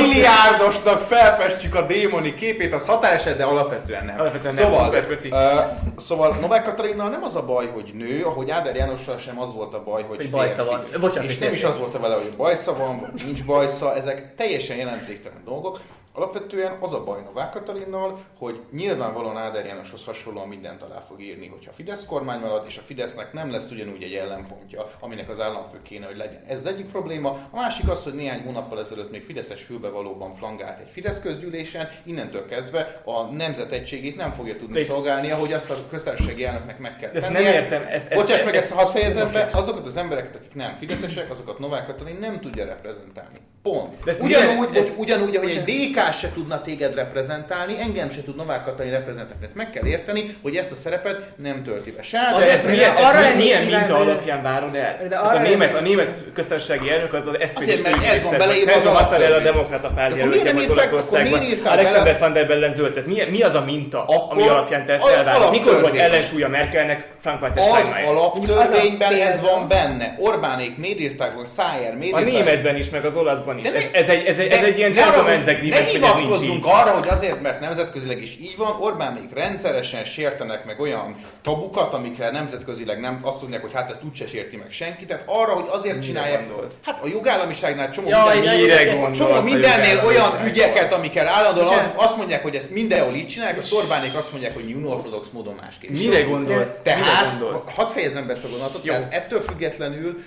milliárdosnak felfestjük a démoni képét, az határeset, de alapvetően nem. Alapvetően nem, szóval, uh, szóval Novák Katalinnal nem az a baj, hogy nő, ahogy Áder Jánossal sem az volt a baj, hogy, Hogy van. Bocsánat, és nem is az volt a vele, hogy bajsza van, vagy nincs bajsza, ezek teljesen jelentéktelen dolgok. Alapvetően az a baj Novák Katalinnal, hogy nyilvánvalóan Áder Jánoshoz hasonlóan mindent alá fog írni, hogyha a Fidesz kormány marad, és a Fidesznek nem lesz ugyanúgy egy ellenpontja, aminek az államfő kéne, hogy legyen. Ez az egyik probléma. A másik az, hogy néhány hónappal ezelőtt még Fideszes fülbevalóban flangált egy Fidesz közgyűlésen, innentől kezdve a nemzet egységét nem fogja tudni De- szolgálni, ahogy azt a köztársasági elnöknek meg kell Ezt nem tennie. értem. Ezt, ezt, Bocsáss meg, ezt hadd fejezem be, azokat az embereket, akik nem fideszesek, azokat Novák Katalin nem tudja reprezentálni. Pont. De ugyanúgy, bocs, ezt- ugyanúgy, ahogy egy DK se tudna téged reprezentálni, engem se tud Novák Katalin reprezentálni. Ezt meg kell érteni, hogy ezt a szerepet nem tölti be. Sándor, De ez ezt milyen, arra lennék milyen minta hogy- alapján várod el? de Hát arra a, német, a német köztársasági elnök az az SPD Azért, mert ez van beleírva az Sergio Mattarella a demokrata párt jelöltje nem majd Olaszországban. Alexander van der Bellen zöld. Tehát mi, mi az a minta, ami alapján te ezt elvárod? Mikor volt ellensúlya Merkelnek az Steinmeier? alaptörvényben Az a ez van benne. Orbánék miért írták, vagy Szájer miért A németben is, meg az olaszban is. De Ez, ez, egy, ez, egy, ez egy ilyen gentleman's agreement, Ne nincs hivatkozzunk arra, hogy azért, mert nemzetközileg is így van, Orbánék rendszeresen sértenek meg olyan tabukat, amikre nemzetközileg nem azt mondják, hogy hát ezt úgyse sérti meg senki. Tehát arra, hogy azért csinálják. Hát a jogállamiságnál csomó Jaj, minden, csomó mindennél olyan ügyeket, amikkel állandóan az, azt mondják, hogy ezt mindenhol így csinálják, a Orbánék azt mondják, hogy unortodox módon másképp. Mire gondolsz? Tehát, hadd fejezem be ezt a gondolatot, tehát ettől függetlenül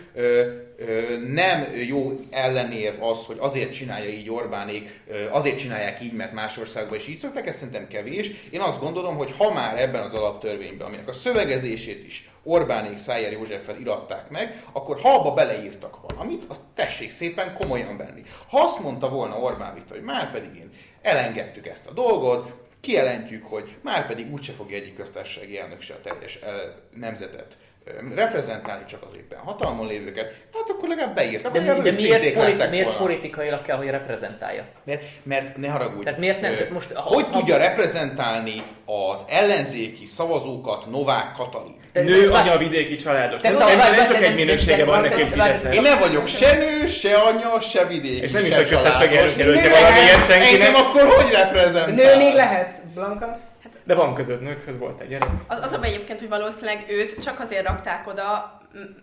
nem jó ellenérv az, hogy azért csinálja így Orbánék, azért csinálják így, mert más országban is így szokták, ez szerintem kevés. Én azt gondolom, hogy ha már ebben az alaptörvényben, aminek a szövegezését is Orbánék Szájer Józseffel iratták meg, akkor ha abba beleírtak valamit, azt tessék szépen komolyan venni. Ha azt mondta volna Orbán Viktor, hogy már pedig én elengedtük ezt a dolgot, kijelentjük, hogy már pedig úgyse fogja egyik köztársasági elnök se a teljes nemzetet reprezentálni, csak az éppen hatalmon lévőket, hát akkor legalább beírtak, De, hogy de legalább miért, őszinték politi- miért volna. politikailag kell, hogy reprezentálja? Mert, mert ne haragudj. Tehát miért nem? Ö, Tehát most- ha- hogy ha- tudja reprezentálni az ellenzéki szavazókat Novák Katalin? De- Nő, de- anya, vidéki családos. De Nem, szóval- nem, nem csak de- egy de- minősége de- van de- neki, de- Fideszes. Én nem vagyok se nő, se anya, se vidéki, És nem is a jelöltje Nő valamiért lehet, senkinek. Engem akkor hogy reprezentál? Nő még lehet, Blanka? De van között nőkhöz volt egy gyerek. Az, az a egyébként, hogy valószínűleg őt csak azért rakták oda,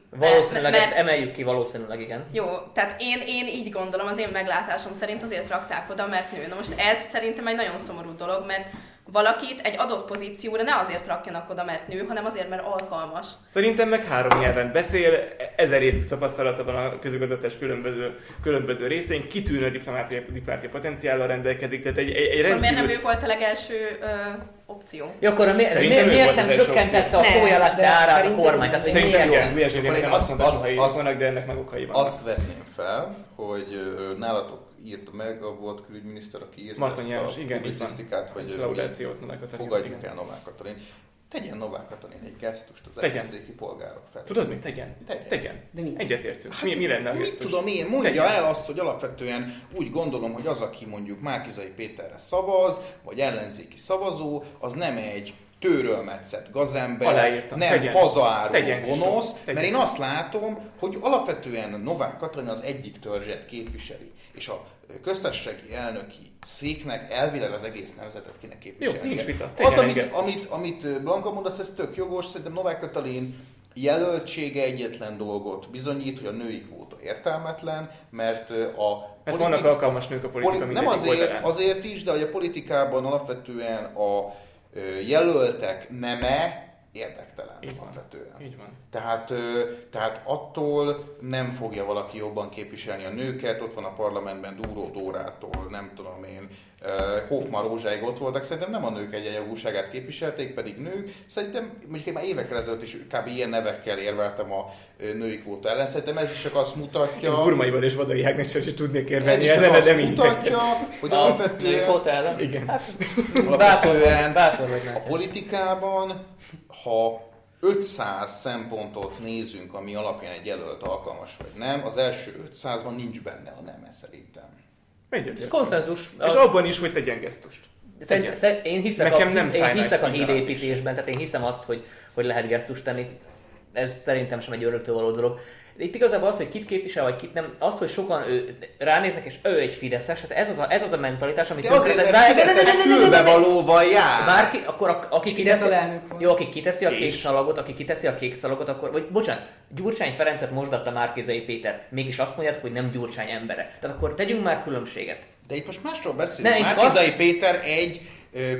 Valószínűleg mert, ezt emeljük ki, valószínűleg igen. Jó, tehát én, én így gondolom, az én meglátásom szerint azért rakták oda, mert nő. Na most ez szerintem egy nagyon szomorú dolog, mert valakit egy adott pozícióra ne azért rakjanak oda, mert nő, hanem azért, mert alkalmas. Szerintem meg három nyelven beszél, ezer év tapasztalata van a közigazgatás különböző, különböző részein, kitűnő diplomáciai, diplomáciai potenciállal rendelkezik, tehát egy, egy, egy Akkor miért nem rendkívül... ő volt a legelső ö, opció? Ja, akkor miért, Szerintem miért, ő miért nem csökkentette a opció. szója Nem, lett de árát a kormány? Tehát, hogy Szerintem igen, Gulyás azt azt- mondta, azt- vannak, de ennek meg okai vannak. Azt vetném fel, hogy nálatok írta meg a volt külügyminiszter, aki írta Marton ezt János, a igen, publicisztikát, hogy Katalin. fogadjuk el Novák Katalin. Tegyen Novák Katalin egy gesztust az Tegyen. ellenzéki polgárok felé. Tudod mit? Tegyen. Tegyen. Tegyen. De mi? Egyetértünk. Mi, mi lenne a Mit gesztus? tudom én, mondja Tegyen. el azt, hogy alapvetően úgy gondolom, hogy az, aki mondjuk Márkizai Péterre szavaz, vagy ellenzéki szavazó, az nem egy tőrölmetszett gazember, Aláírtam. nem Tegyen. hazaáruló Tegyen, gonosz, Tegyen. mert én azt látom, hogy alapvetően Novák Katalin az egyik törzset képviseli, és a köztársasági elnöki széknek elvileg az egész nemzetet kéne képviselni. Jó, nincs vita. Az, amit, amit, amit Blanka mondasz, ez tök jogos, szerintem Novák Katalin jelöltsége egyetlen dolgot bizonyít, hogy a női kvóta értelmetlen, mert a Mert politi- vannak alkalmas nők a politika Poli- nem azért, oldalán. azért is, de hogy a politikában alapvetően a jelöltek neme érdektelen Így van. alapvetően. Így van. Tehát, tehát attól nem fogja valaki jobban képviselni a nőket, ott van a parlamentben Dúró Dórától, nem tudom én, ö, Hofman Rózsáig ott voltak, szerintem nem a nők egyenjogúságát képviselték, pedig nők. Szerintem mondjuk én már évekkel ezelőtt is kb. ilyen nevekkel érveltem a női kvóta ellen. Szerintem ez is csak azt mutatja, Én Burmaival és Vadai Ágnesről is tudnék ez érvelni, is de, csak azt mutatja, hogy A női alapvetően, kvóta ellen? Igen. Hát, bátor bátor vagy a politikában, ha 500 szempontot nézünk, ami alapján egy jelölt alkalmas vagy nem, az első 500-ban nincs benne a neme szerintem. Ez Egyetért. konszenzus. És Az- abban is, hogy tegyen gesztust. Szerint, Tegyen. szerint, én hiszek, Nekem a, nem hisz, én hiszek a hídépítésben, tehát én hiszem azt, hogy, hogy lehet gesztust tenni. Ez szerintem sem egy öröktől való dolog. Itt igazából az, hogy kit képvisel, vagy kit nem, az, hogy sokan ő, ránéznek, és ő egy fideszes, tehát ez az a, ez az a mentalitás, amit De azért, mert fülbevalóval jár. Bárki, akkor a, aki kiteszi, jó, aki kiteszi a kék szalagot, aki kiteszi a kék szalagot, akkor, vagy bocsánat, Gyurcsány Ferencet mosdatta Márkizai Péter, mégis azt mondják, hogy nem Gyurcsány embere. Tehát akkor tegyünk már különbséget. De itt most másról beszélünk. Márkizai Péter egy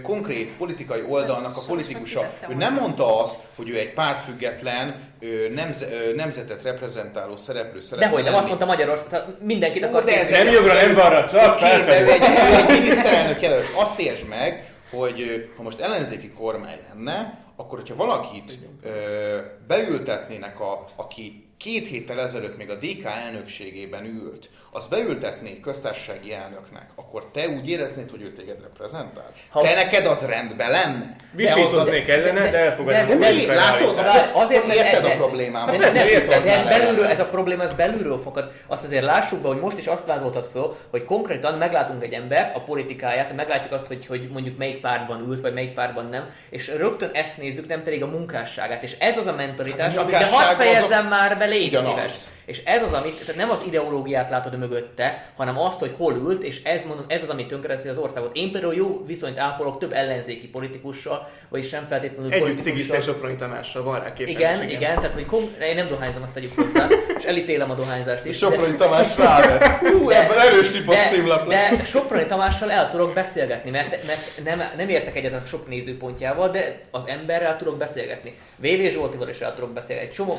konkrét politikai oldalnak a politikusa. Ő nem mondta azt, hogy ő egy pártfüggetlen, ö, nemzetet reprezentáló szereplő szeretne Dehogy nem, azt mondta Magyarország, tehát mindenkit akar de ez. Nem jogra, nem balra, csak felfelé. egy, egy miniszterelnök jelölt. Azt értsd meg, hogy ha most ellenzéki kormány lenne, akkor hogyha valakit ö, beültetnének, a, aki két héttel ezelőtt még a DK elnökségében ült, az beültetnék köztársasági elnöknek, akkor te úgy éreznéd, hogy ő téged reprezentál? Ha- Te neked az rendben lenne? Visítoznék ellene, de elfogadom. de- de- nem Mi? Látod? Várj, azért, mert érted e- a problémámat. De nem, értem, ez, ez, belülről, ez a probléma ez belülről fakad. Azt azért lássuk be, hogy most is azt vázoltad föl, hogy konkrétan meglátunk egy embert, a politikáját, meglátjuk azt, hogy, hogy mondjuk melyik pártban ült, vagy melyik pártban nem, és rögtön ezt nézzük, nem pedig a munkásságát. És ez az a mentalitás, Hát a amit de hadd fejezzem már be, légy Ugyanaz. szíves. És ez az, amit, tehát nem az ideológiát látod mögötte, hanem azt, hogy hol ült, és ez, mondom, ez az, ami tönkreteszi az országot. Én például jó viszonyt ápolok több ellenzéki politikussal, vagyis sem feltétlenül Együtt politikussal. Soproni Tamással, van rá képes. Igen, igen, tehát hogy kom- én nem dohányzom, azt tegyük hozzá, és elítélem a dohányzást is. Soproni Tamás rávett. Hú, De- ebben erős tipasz de, címlap lesz. de Soproni Tamással el tudok beszélgetni, mert, mert nem, nem értek egyet a sok nézőpontjával, de az emberrel tudok beszélgetni. VV Zsoltival is el tudok beszélgetni. Egy csomó,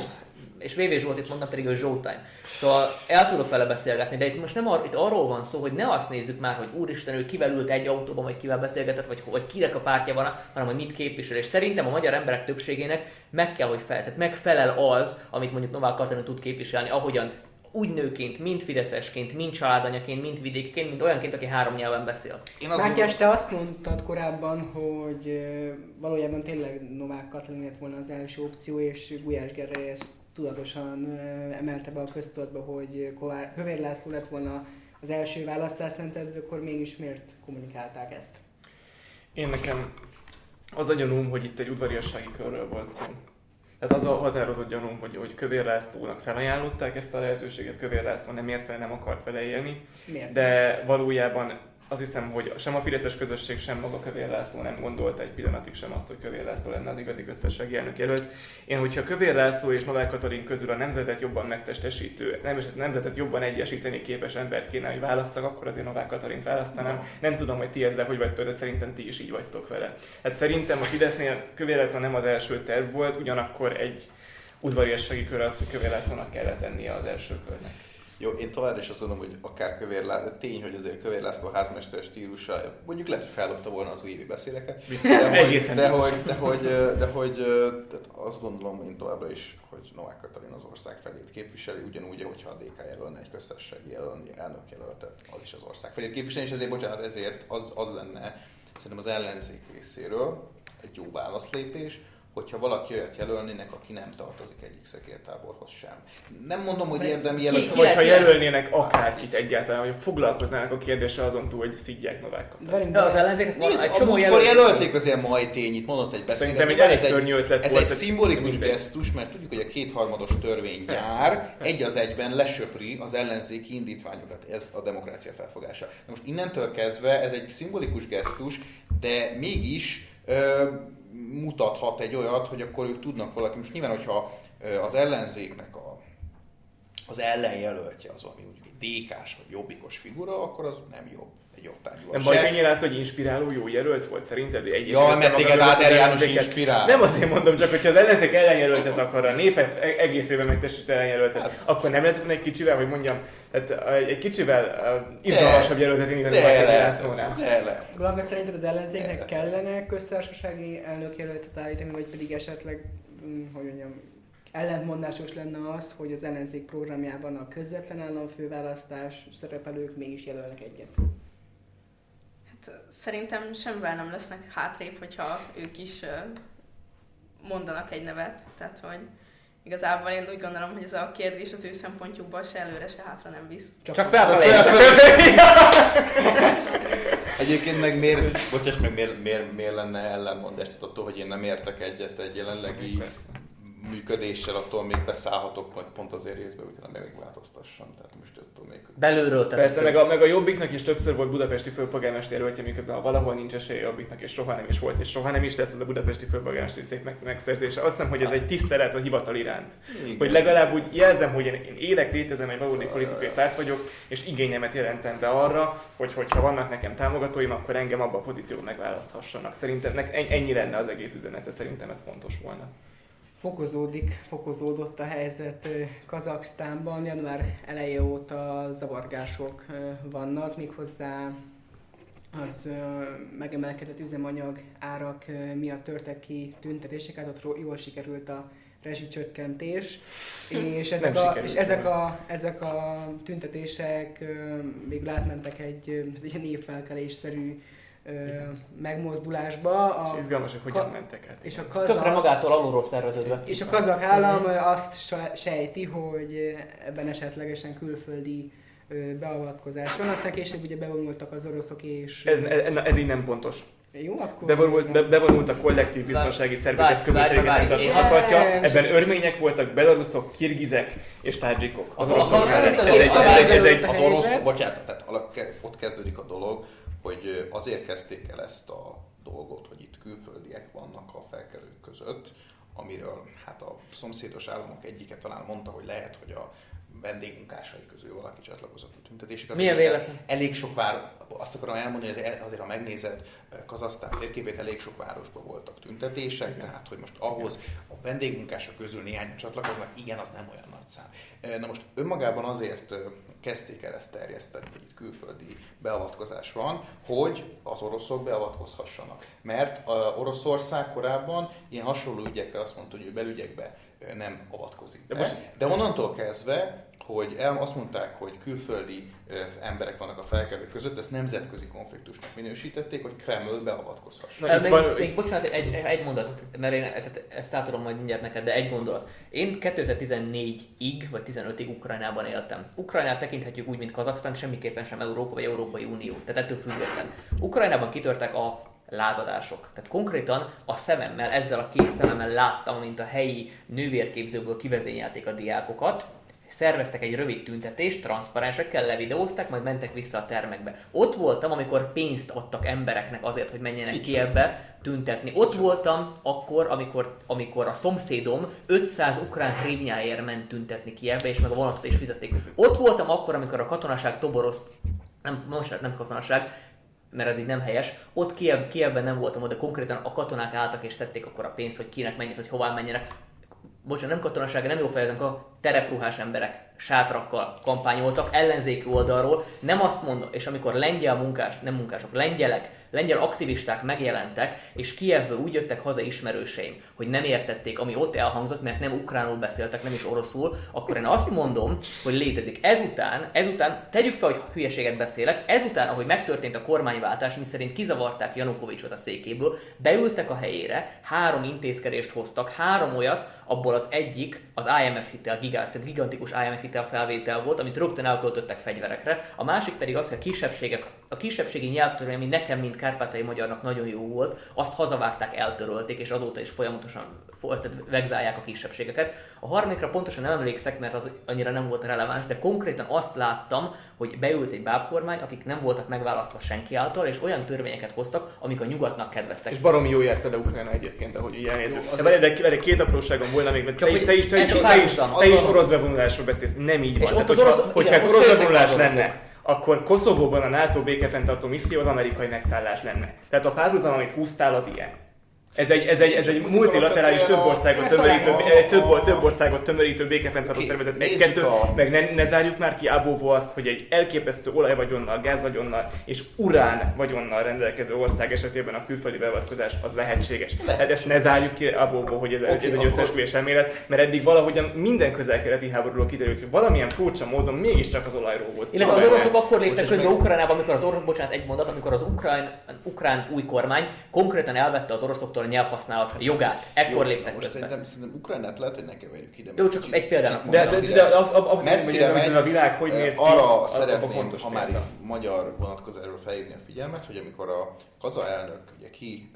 és VV Zsoltit mondtam pedig, hogy Zsoltime. Szóval el tudok vele beszélgetni, de itt most nem ar- itt arról van szó, hogy ne azt nézzük már, hogy úristen, ő kivel ült egy autóban, vagy kivel beszélgetett, vagy, vagy kinek a pártja van, hanem hogy mit képvisel. És szerintem a magyar emberek többségének meg kell, hogy fel, tehát megfelel az, amit mondjuk Novák Katalin tud képviselni, ahogyan úgy nőként, mint fideszesként, mint családanyaként, mint vidékiként, mint olyanként, aki három nyelven beszél. Én azt Mátyás, te azt mondtad korábban, hogy valójában tényleg Novák Katalin lett volna az első opció, és Gulyás Gergely ezt tudatosan emelte be a köztudatba, hogy Kövér László lett volna az első választás, szerinted akkor mégis miért kommunikálták ezt? Én nekem az a gyanúm, hogy itt egy udvariassági körről volt szó. Tehát az a határozott gyanúm, hogy, hogy Kövér Lászlónak felajánlották ezt a lehetőséget, Kövér László nem ért vele, nem akart vele élni, Miért? de valójában azt hiszem, hogy sem a Fideszes közösség, sem maga Kövér László nem gondolta egy pillanatig sem azt, hogy Kövér László lenne az igazi köztársasági elnök jelölt. Én, hogyha Kövér László és Novák Katalin közül a nemzetet jobban megtestesítő, nem, nemzetet jobban egyesíteni képes embert kéne, hogy válasszak, akkor azért Novák Katalint választanám. Nem tudom, hogy ti ezzel hogy vagytok, de szerintem ti is így vagytok vele. Hát szerintem a Fidesznél Kövér László nem az első terv volt, ugyanakkor egy udvariassági kör az, hogy Kövér Lászlónak kellett tennie az első körnek. Jó, én továbbra is azt mondom, hogy akár Kövér László, tény, hogy azért Kövér László házmester stílusa, mondjuk lehet, hogy feldobta volna az újévi beszéleket, de hogy, de hogy, de hogy, de hogy tehát azt gondolom én továbbra is, hogy Novák Katalin az ország felét képviseli, ugyanúgy, hogyha a DK jelölne egy köztársasági jelölni, elnök jelöltet, az is az ország felét képviseli, és ezért, bocsánat, ezért az, az lenne szerintem az ellenzék részéről egy jó válaszlépés, hogyha valaki olyat jelölnének, aki nem tartozik egyik szekértáborhoz sem. Nem mondom, hogy De érdemi ki- jelölt, ki vagy Vagy ha lehet jelölnének akárkit egyáltalán, hogy foglalkoznának a kérdéssel azon túl, hogy szidják Novák Katalin. De az ellenzéknek van Nézd, egy a csomó jelölt. jelölték az ilyen majtényit, mondott egy Szerintem egy elég Ez szörnyű ötlet ez volt, egy szimbolikus gesztus, mert tudjuk, hogy a kétharmados törvény Persze, jár, persze. egy az egyben lesöpri az ellenzéki indítványokat. Ez a demokrácia felfogása. Na most innentől kezdve ez egy szimbolikus gesztus, de mégis mutathat egy olyat, hogy akkor ők tudnak valaki. Most nyilván, hogyha az ellenzéknek a, az ellenjelöltje az, ami egy DK-s vagy jobbikos figura, akkor az nem jobb egy ottányúval. Nem baj, Kényi László, hogy inspiráló jó jelölt volt szerinted? Egy Jaj, mert téged Áder János inspirál. Nem azért mondom, csak hogyha az ellenzék ellenjelöltet akar, a népet e- egészében megtestít ellenjelöltet, Hát. akkor nem lehet volna egy kicsivel, hogy mondjam, tehát egy kicsivel uh, izgalmasabb jelöltet indítani a lehet. Blanka szerinted az ellenzéknek kellene köztársasági elnökjelöltet állítani, vagy pedig esetleg, mm, hogy mondjam, ellentmondásos lenne azt, hogy az ellenzék programjában a közvetlen államfőválasztás szerepelők mégis jelölnek egyet. Szerintem semmivel nem lesznek hátrébb, hogyha ők is mondanak egy nevet. Tehát, hogy igazából én úgy gondolom, hogy ez a kérdés az ő szempontjukból se előre, se hátra nem visz. Csak felfelé. Egyébként meg miért, bocsáss meg, miért, miért, miért lenne ellenmondás? Attól, hogy én nem értek egyet egy jelenlegi. Működéssel, attól még beszállhatok, hogy pont azért részbe utána még változtassam. Tehát most attól még... Belülről teszek. Persze, meg a, meg a Jobbiknak is többször volt budapesti főpolgármester jelöltje, miközben ha valahol nincs esélye Jobbiknak, és soha nem is volt, és soha nem is lesz ez a budapesti főpolgármesteri szék meg, megszerzése. Azt hiszem, hogy ez egy tisztelet a hivatal iránt. Hogy legalább úgy jelzem, hogy én, én élek, létezem, egy valódi politikai párt vagyok, és igényemet jelentem be arra, hogy hogyha vannak nekem támogatóim, akkor engem abba a pozícióban megválaszthassanak. Szerintem ennyi lenne az egész üzenete, szerintem ez fontos volna. Fokozódik, fokozódott a helyzet Kazaksztánban. Január eleje óta zavargások vannak, méghozzá az megemelkedett üzemanyag árak miatt törtek ki tüntetések, hát ott jól sikerült a rezsicsökkentés, és ezek, Nem a, és ezek, a, ezek a tüntetések még átmentek egy, egy ilyen népfelkelésszerű megmozdulásba. A... A, És izgalmas, hogy Ka- hogyan mentek át. és a Tökre kazak, magától alulról szerveződve. és a kazak állam azt se- sejti, hogy ebben esetlegesen külföldi beavatkozás van, aztán később ugye bevonultak az oroszok és... Ez, ez, ez így nem pontos. Jó, akkor... Bevonult, be, bevonult a kollektív biztonsági szervezet közösséget fenntartó én- Ebben örmények voltak, belaruszok, kirgizek és tadzsikok. Az A- oroszok a- ellen. ez- Ez egy- ez egy- ez egy- Az helyzet. orosz, bocsánat, tehát ott kezdődik a dolog, hogy azért kezdték el ezt a dolgot, hogy itt külföldiek vannak a felkelők között, amiről hát a szomszédos államok egyike talán mondta, hogy lehet, hogy a vendégmunkásai közül valaki csatlakozott a tüntetések. Milyen véletlen? Elég sok vár, azt akarom elmondani, hogy azért, ha megnézed Kazasztán térképét, elég sok városban voltak tüntetések, Igen. tehát hogy most ahhoz a vendégmunkások közül néhány csatlakoznak, igen, az nem olyan nagy szám. Na most önmagában azért kezdték el ezt terjeszteni, hogy itt külföldi beavatkozás van, hogy az oroszok beavatkozhassanak. Mert a Oroszország korábban ilyen hasonló ügyekre azt mondta, hogy ő belügyekbe nem avatkozik be. De most- De onnantól kezdve, hogy el, azt mondták, hogy külföldi emberek vannak a felkelők között, ezt nemzetközi konfliktusnak minősítették, hogy Kreml beavatkozhasson. Itt még, van- még bocsánat, egy, egy mondat, mert én tehát ezt átadom majd mindjárt neked, de egy gondolat. Én 2014-ig, vagy 15-ig Ukrajnában éltem. Ukrajnát tekinthetjük úgy, mint Kazaksztán, semmiképpen sem Európa vagy Európai Unió. Tehát ettől független. Ukrajnában kitörtek a lázadások. Tehát konkrétan a szememmel, ezzel a két szememmel láttam, mint a helyi nővérképzőből kivezényelték a diákokat, szerveztek egy rövid tüntetést, transzparensekkel levideózták, majd mentek vissza a termekbe. Ott voltam, amikor pénzt adtak embereknek azért, hogy menjenek Kicsoda. Kievbe tüntetni. Ott voltam akkor, amikor, amikor a szomszédom 500 ukrán hrivnyáért ment tüntetni Kievbe, és meg a vonatot is fizették. Ott voltam akkor, amikor a katonaság toborozt, nem, most nem katonaság, mert ez így nem helyes. Ott Kiev, Kievben nem voltam, de konkrétan a katonák álltak és szedték akkor a pénzt, hogy kinek menjen, hogy hová menjenek bocsánat, nem katonaság, nem jó fejezem, a terepruhás emberek sátrakkal kampányoltak ellenzéki oldalról. Nem azt mondom, és amikor lengyel munkás, nem munkások, lengyelek lengyel aktivisták megjelentek, és Kievből úgy jöttek haza ismerőseim, hogy nem értették, ami ott elhangzott, mert nem ukránul beszéltek, nem is oroszul, akkor én azt mondom, hogy létezik. Ezután, ezután, tegyük fel, hogy hülyeséget beszélek, ezután, ahogy megtörtént a kormányváltás, mi szerint kizavarták Janukovicsot a székéből, beültek a helyére, három intézkedést hoztak, három olyat, abból az egyik az IMF hitel, gigáz, tehát gigantikus IMF hitel felvétel volt, amit rögtön elköltöttek fegyverekre, a másik pedig az, hogy a kisebbségek, a kisebbségi nyelvtörvény, ami nekem, mint kárpátai magyarnak nagyon jó volt, azt hazavágták, eltörölték, és azóta is folyamatosan vegzálják a kisebbségeket. A harmadikra pontosan nem emlékszek, mert az annyira nem volt releváns, de konkrétan azt láttam, hogy beült egy bábkormány, akik nem voltak megválasztva senki által, és olyan törvényeket hoztak, amik a nyugatnak kedveztek. És baromi jó járta le Ukrajna egyébként, ahogy ilyen nézett. De, de, de, két apróságom volna még, mert te is, te is, te is, te is, te is orosz bevonulásról beszélsz. Nem így van. És ott az orosz, hogyha ez orosz bevonulás lenne, akkor Koszovóban a NATO békefenntartó misszió az amerikai megszállás lenne. Tehát a párhuzam, amit húztál, az ilyen. Ez egy, ez egy, ez egy multilaterális több országot tömörítő, több, több országot tömörítő békefenntartó szervezet. Egy, kettő, meg ne, ne, zárjuk már ki Abóvó azt, hogy egy elképesztő olajvagyonnal, gázvagyonnal és urán vagyonnal rendelkező ország esetében a külföldi beavatkozás az lehetséges. Lehet. Hát ezt ne zárjuk ki Abóvó, hogy ez, okay, ez egy összesküvés elmélet, mert eddig valahogyan minden közel-keleti háborúról kiderült, hogy valamilyen furcsa módon mégiscsak az olajról volt szó. az oroszok akkor léptek közbe Ukrajnában, amikor az orosz, bocsánat, egy mondat, amikor az ukrán, ukrán új kormány konkrétan elvette az oroszoktól nyelvhasználat jogát. Ekkor Jó, léptek most szerintem, szerintem Ukrajnát lehet, hogy ne keverjük ide. Jó, csak egy példának De, de, az, ab, messzire megy, a világ hogy néz ki, arra szeretném, fontos ha már magyar vonatkozásról felhívni a figyelmet, hogy amikor a kaza elnök ugye ki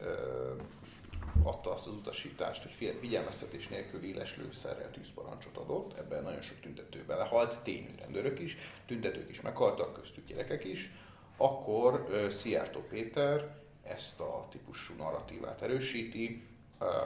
adta azt az utasítást, hogy figyelmeztetés nélkül éles lőszerrel tűzparancsot adott, ebben nagyon sok tüntető belehalt, tényű rendőrök is, tüntetők is meghaltak, köztük gyerekek is, akkor Szijjártó Péter ezt a típusú narratívát erősíti,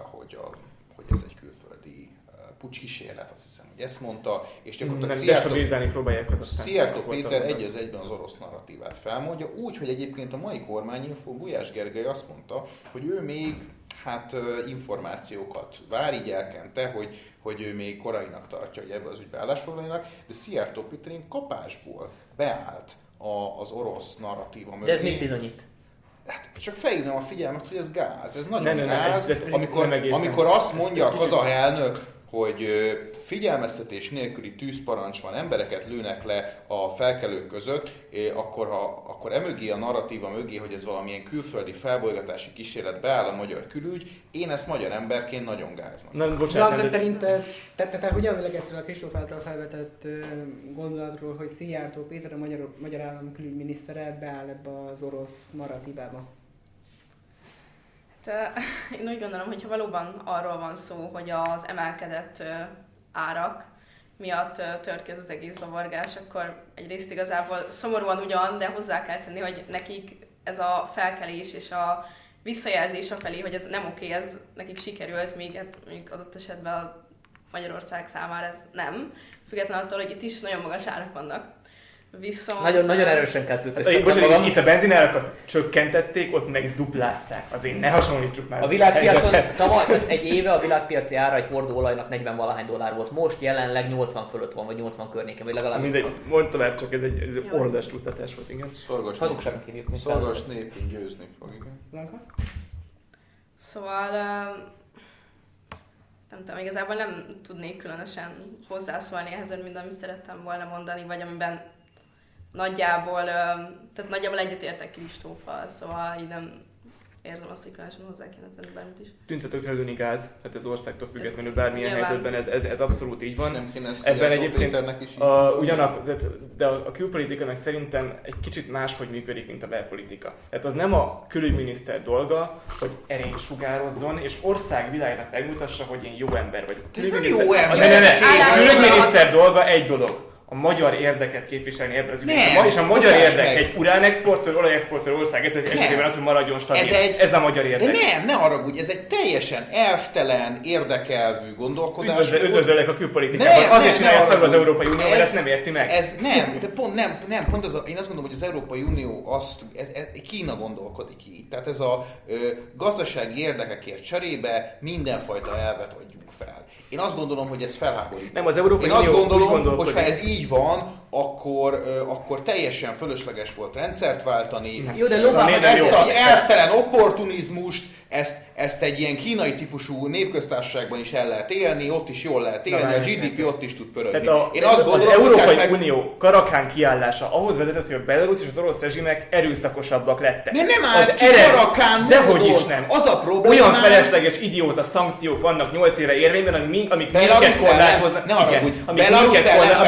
hogy, a, hogy ez egy külföldi pucs kísérlet, azt hiszem, hogy ezt mondta, és gyakorlatilag próbálják az Szijjártó Péter egy az egyben az orosz narratívát felmondja, úgy, hogy egyébként a mai kormányinfo Gulyás Gergely azt mondta, hogy ő még hát információkat vár, így elkente, hogy, hogy ő még korainak tartja, hogy ebbe az ügybe állásfoglaljanak, de Szijjártó Péter kapásból beállt a, az orosz narratíva mögé. De ez mit bizonyít? Hát csak felhívnám a figyelmet, hogy ez gáz, ez nagyon ne, ne, gáz. Ne, ez, amikor, amikor azt mondja a kazahelnök, hogy figyelmeztetés nélküli tűzparancs van, embereket lőnek le a felkelők között, akkor, ha, akkor emögé a narratíva mögé, hogy ez valamilyen külföldi felbolygatási kísérlet beáll a magyar külügy, én ezt magyar emberként nagyon gáznak. Nem, bocsánat, de szerinted, te, te, te hogy emlékszel a Kristóf által felvetett gondolatról, hogy Szijjártó Péter, a magyar, magyar állam külügyminisztere beáll ebbe az orosz narratívába? Hát, én úgy gondolom, hogy ha valóban arról van szó, hogy az emelkedett árak miatt tört ki ez az egész zavargás, akkor egyrészt igazából szomorúan ugyan, de hozzá kell tenni, hogy nekik ez a felkelés és a visszajelzés felé, hogy ez nem oké, ez nekik sikerült, még, hát, még adott esetben a Magyarország számára ez nem. Függetlenül attól, hogy itt is nagyon magas árak vannak. Viszont... Nagyon, nagyon erősen kell hát, most, magam. Itt a benzinárakat csökkentették, ott meg duplázták. Azért ne hasonlítsuk már. A világpiacon tavaly egy éve a világpiaci ára egy hordó olajnak 40 valahány dollár volt. Most jelenleg 80 fölött van, vagy 80 környéken, vagy legalább. Mindegy, mondd tovább, csak ez egy, ez egy ordas csúsztatás volt, igen. Szorgos Hazugságnak hívjuk. Szorgos népünk győzni fog, igen. Szóval nem tudom, igazából nem tudnék különösen hozzászólni ehhez, mint amit szerettem volna mondani, vagy amiben nagyjából, tehát nagyjából egyetértek Kristóffal, szóval így nem érzem azt, hogy különösen hozzá kéne tenni bármit is. Tüntetőkre lőni gáz, hát ez országtól függetlenül bármilyen nyilván... helyzetben ez, ez, ez, abszolút így van. Nem kéne Ebben egyébként is a, ugyanak, de, de a külpolitikának szerintem egy kicsit máshogy működik, mint a belpolitika. Tehát az nem a külügyminiszter dolga, hogy erény sugározzon, és ország világnak megmutassa, hogy én jó ember vagyok. Ez nem jó ember. Ne, ne, ne. Külügyminiszter dolga egy dolog a magyar érdeket képviselni ebben az ügyben. És a magyar érdek meg. egy uránexportőr, olajexportőr ország ez egy esetében az, hogy maradjon stabil. Ez, egy, ez a magyar érdek. De nem, ne haragudj, ez egy teljesen elvtelen, érdekelvű gondolkodás. Üdvözl, üdvözöllek a külpolitikában. Nem, Azért csinálja szarul az Európai Unió, mert ezt nem érti meg. Ez nem, de pont nem, nem pont az a, én azt gondolom, hogy az Európai Unió azt, ez, ez, Kína gondolkodik így. Tehát ez a ö, gazdasági érdekekért cserébe mindenfajta elvet adjunk fel. Én azt gondolom, hogy ez felháborít. Nem, az Európai Én azt gondolom, hogy ha ez így van, akkor, akkor teljesen fölösleges volt rendszert váltani. Jó, de miért Ezt az elvtelen opportunizmust, ezt, ezt egy ilyen kínai típusú népköztársaságban is el lehet élni, ott is jól lehet élni, a GDP ott is tud pörögni. Tehát a, Én azt az gondolom, Európai bocsáss meg, Unió karakán kiállása ahhoz vezetett, hogy a belarusz és az orosz rezsimek erőszakosabbak lettek. De nem állt Az ki ered- karakán Dehogy is nem. Az a probléma- Olyan felesleges idióta szankciók vannak 8 éve érvényben, amik, amik minket korlátoznak. ne haragudj, igen, amik minket, ellen korlá,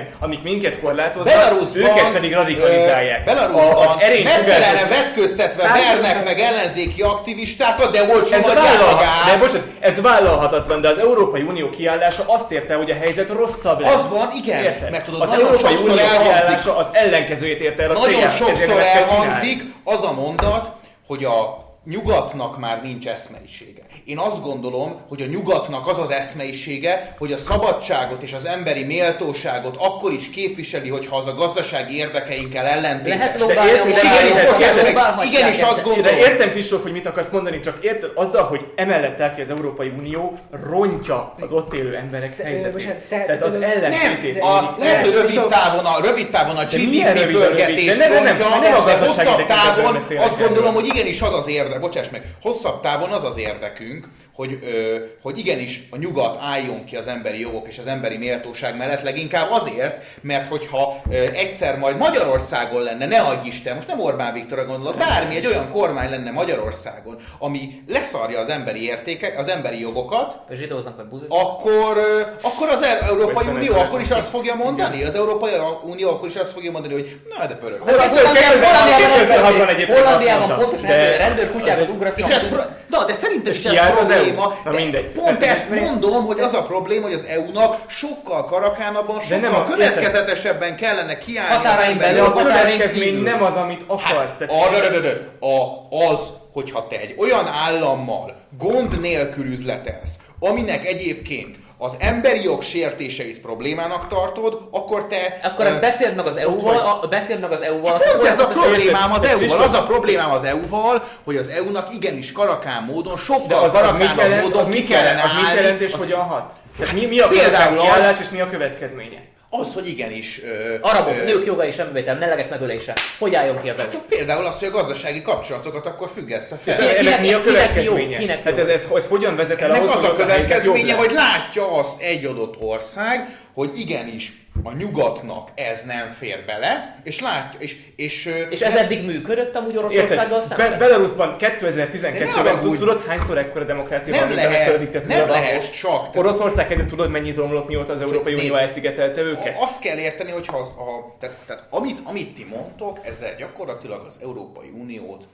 igen, amik minket korlátoznak, Belarusban, őket pedig radikalizálják. Belarusban sugárzott- vetköztetve vernek meg ellenzéki aktivistákat, de ez, adják a vállal, de gáz. bocsánat, ez vállalhatatlan, de az Európai Unió kiállása azt érte, hogy a helyzet rosszabb lesz. Az van, igen, Érted? mert tudod, az nagyon Európai sokszor Unió elhangzik, kiállása az ellenkezőjét érte el a Nagyon célját. Sokszor elhangzik az a mondat, hogy a nyugatnak már nincs eszmeisége. Én azt gondolom, hogy a nyugatnak az az eszmeisége, hogy a szabadságot és az emberi méltóságot akkor is képviseli, hogyha az a gazdasági érdekeinkkel ellentétes. Lehet De lobálni, értem, amúgy és de azt De gondolom, értem, Kristóf, hogy mit akarsz mondani, csak érted, azzal, hogy emellett áll ki az Európai Unió, rontja az ott élő emberek De, helyzetét. Tehát az ellentétét nem, lehet, hogy rövid távon a, rövid távon a GDP pörgetés De nem, nem, nem, rontja, de hosszabb távon azt gondolom, hogy igenis az az érdek, bocsáss meg, hosszabb távon az az érdekünk, hogy, ö, hogy igenis a nyugat álljon ki az emberi jogok és az emberi méltóság mellett, leginkább azért, mert hogyha ö, egyszer majd Magyarországon lenne, ne adj Isten, most nem Orbán Viktorra gondolok, bármi egy olyan kormány lenne Magyarországon, ami leszarja az emberi értékek, az emberi jogokat, Zsidóznak vagy buziznak. akkor, ö, akkor az Európai Vagy Unió akkor is azt fogja mondani, az Európai Unió akkor is azt fogja mondani, hogy na de pörög. Hollandiában Hollandiában ez 2006-ban egyébként Hollandiában azt mondta. pontosan De- ez, hogy rendőrkutyákat És ez pro- Na, de szerintem is ez probléma. Na de mindegy. Pont Hát ezt ez- mondom, hogy az a probléma, hogy az EU-nak sokkal karakánabban, sokkal nem a- következetesebben kellene kiállni Határain De belül a következmény nem az, amit akarsz. Hát, de, de, de, de, a, az, hogyha te egy olyan állammal gond nélkül üzletelsz, aminek egyébként az emberi jog sértéseit problémának tartod, akkor te... Akkor ezt beszéld meg az EU-val, a- beszéld meg az EU-val. Pont ez a Folyamatos- problémám az? EU-val. Az a problémám az EU-val, hogy az EU-nak igenis karakán módon, sokkal jelent, módon az mit kellene az mit jelent és hogyan hat? Tehát mi, mi a Például az- kiállás és mi a következménye? Az, hogy igenis... Ö, Arabok, ö, nők jogai semmivétel, melegek megölése. Hogy álljon ki az? Hát például az, hogy a gazdasági kapcsolatokat akkor függesse És fel. Kinek- ennek mi a kinek jó? következménye? Kinek Hát jó? ez, ez, ez hogyan vezet el Ennek ahhoz, az a következménye, hogy látja azt egy adott ország, hogy igenis a nyugatnak ez nem fér bele, és látja, és, és, És ez eddig működött amúgy Oroszországgal Érted? Be- szemben? Belarusban De ne 2012-ben haragudj. tudod hányszor ekkora demokrácia Nem van, lehet, amekkora diktatúra nem lehet most? csak. Oroszország kezdett tudod mennyit romlott mióta az Európai. Unió elszigetelte őket? Azt kell érteni, hogy ha az, a, tehát, tehát amit, amit ti mondtok, ezzel gyakorlatilag az Európai Uniót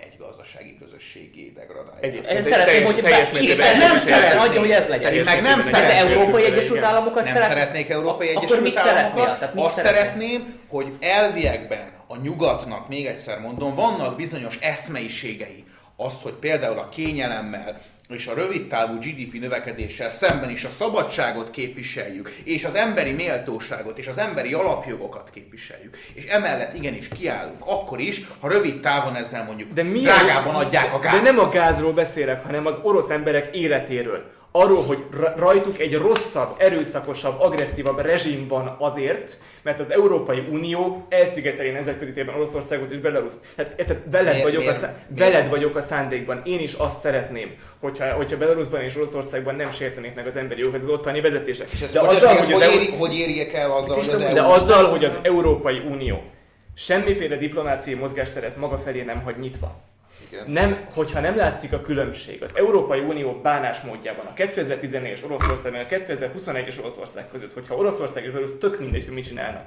egy gazdasági közösségé degradálja. Egyébként. Én szeretném, hogy teljes Isten nem szeretne, adja, hogy ez legyen. Én meg nem szeretném. Európai. Egyesült Államokat Nem szeret- szeretnék Európai Egyesült? Államokat. Azt szeretném, hogy elviekben a nyugatnak, még egyszer mondom, vannak bizonyos eszmeiségei. Az, hogy például a kényelemmel és a rövidtávú GDP növekedéssel szemben is a szabadságot képviseljük, és az emberi méltóságot, és az emberi alapjogokat képviseljük. És emellett igenis kiállunk, akkor is, ha rövid távon ezzel mondjuk De milyen, drágában adják a gázt. De nem a gázról beszélek, hanem az orosz emberek életéről. Arról, hogy ra- rajtuk egy rosszabb, erőszakosabb, agresszívabb rezsim van azért, mert az Európai Unió elszigeteli nemzetközi térben Oroszországot és Belarus. Tehát érted, veled, Miért- vagyok, miért- a, szá- miért? veled vagyok a szándékban. Én is azt szeretném, hogyha, hogyha Belarusban és Oroszországban nem sértenék meg az emberi jogokat az ottani vezetések. És ezt de azzal, hogy, hogy hogy, az EU- éri, hogy érjek el azzal, hogy az de EU... azzal, hogy az Európai Unió semmiféle diplomáciai mozgásteret maga felé nem hagy nyitva. Igen. Nem, hogyha nem látszik a különbség az Európai Unió bánásmódjában a 2014-es Oroszország, meg a 2021-es Oroszország között, hogyha Oroszország és Belarus tök mindegy, hogy mit csinálnak.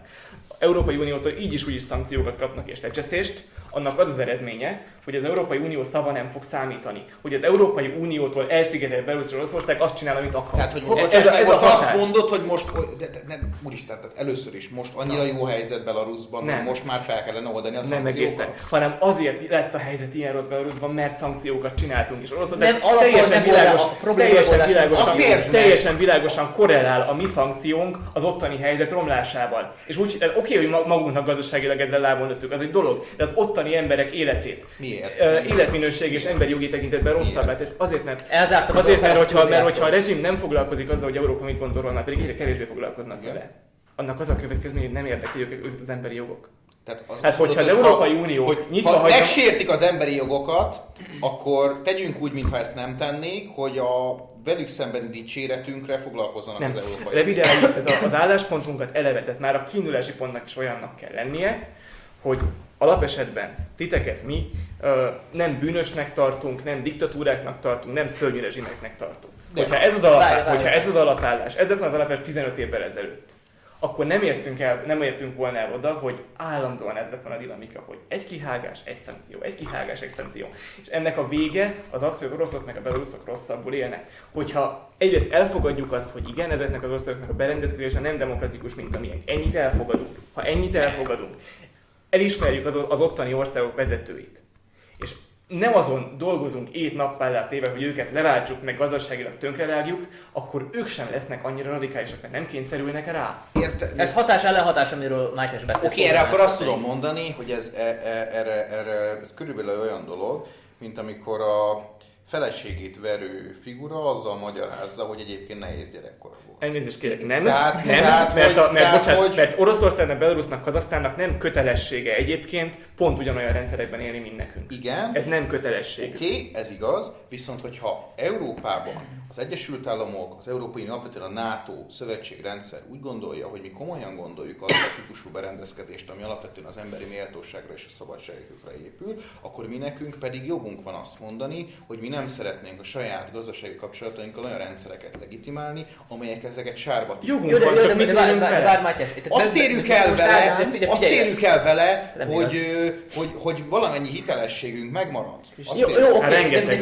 Európai Uniótól így is úgy is szankciókat kapnak és lecseszést, annak az az eredménye, hogy az Európai Unió szava nem fog számítani. Hogy az Európai Uniótól elszigetelt Belarus és Oroszország azt csinál, amit akar. Tehát, hogy Ez- most, ez, a- ez most azt mondod, hogy most, de, de, de, úristen, tehát először is, most annyira jó helyzet Belarusban, Nem. hogy most már fel kellene oldani a Nem szankciókat. egészen, hanem azért lett a helyzet ilyen rossz Belarusban, mert szankciókat csináltunk. Oroszország Nem, alapból teljesen nem világos, teljesen nem világosan, teljesen világosan korrelál a mi szankciónk az ottani helyzet romlásával. És úgy, oké, hogy ma- magunknak gazdaságilag ezzel lábon lőttük, az egy dolog, de az ottani ottani emberek életét. Miért? Életminőség és emberi jogi tekintetben rosszabbá. Miért? Tehát azért, mert Elzártak az Azért, mert hogyha, mert hogyha a rezsim nem foglalkozik azzal, hogy Európa mit gondol pedig egyre kevésbé foglalkoznak Igen. vele, annak az a következmény, hogy nem érdekli őket, az emberi jogok. Tehát az, Hát, hogyha az Európai Unió hogy nyitva ha hagyja- megsértik az emberi jogokat, akkor tegyünk úgy, mintha ezt nem tennék, hogy a velük szembeni dicséretünkre foglalkozzanak Nem, az európai tehát az álláspontunkat eleve, tehát már a kiindulási pontnak is olyannak kell lennie, hogy alapesetben titeket mi ö, nem bűnösnek tartunk, nem diktatúráknak tartunk, nem szörnyű rezsimeknek tartunk. De- Hogyha ez az, alapá, Várj, várj. hogyha ez az alapállás, ez az alapállás 15 évvel ezelőtt, akkor nem értünk, el, nem értünk volna el oda, hogy állandóan ez volna a dinamika, hogy egy kihágás, egy szankció, egy kihágás, egy szankció. És ennek a vége az az, hogy az oroszok meg a beloruszok rosszabbul élnek. Hogyha egyrészt elfogadjuk azt, hogy igen, ezeknek az országoknak a berendezkedése nem demokratikus, mint amilyen. Ennyit elfogadunk. Ha ennyit elfogadunk, elismerjük az, az ottani országok vezetőit. És nem azon dolgozunk ét nappá téve, hogy őket leváltsuk, meg gazdaságilag tönkrevágjuk, akkor ők sem lesznek annyira radikálisak, mert nem kényszerülnek rá. Érte, Ez hatás ellenhatás, amiről Mátyás beszélt. Oké, erre akkor azt tudom mondani, hogy ez, e, e, erre, erre, ez körülbelül olyan dolog, mint amikor a feleségét verő figura azzal magyarázza, hogy egyébként nehéz gyerekkora volt. Elnézést kérek, nem, Tehát- nem, tehát, mert, a, hogy- mert, tehát, bocsánat, hogy- mert Oroszországnak, Belarusnak, Kazasztánnak nem kötelessége egyébként pont ugyanolyan rendszerekben élni, mint nekünk. Igen, Ez nem kötelesség. Oké, okay, ez igaz, viszont hogyha Európában az Egyesült Államok, az Európai alapvetően a NATO szövetségrendszer úgy gondolja, hogy mi komolyan gondoljuk azt a típusú berendezkedést, ami alapvetően az emberi méltóságra és a szabadságokra épül, akkor mi nekünk pedig jogunk van azt mondani, hogy mi nem szeretnénk a saját gazdasági kapcsolatainkkal olyan rendszereket legitimálni, amelyek ezeket sárba Jogunk Jó, de, van, jó, csak várj, Mátyás. itt- Azt érjük el vele, azt érjük el vele, hogy, hogy, hogy valamennyi hitelességünk megmarad. Jó, jó, oké, de,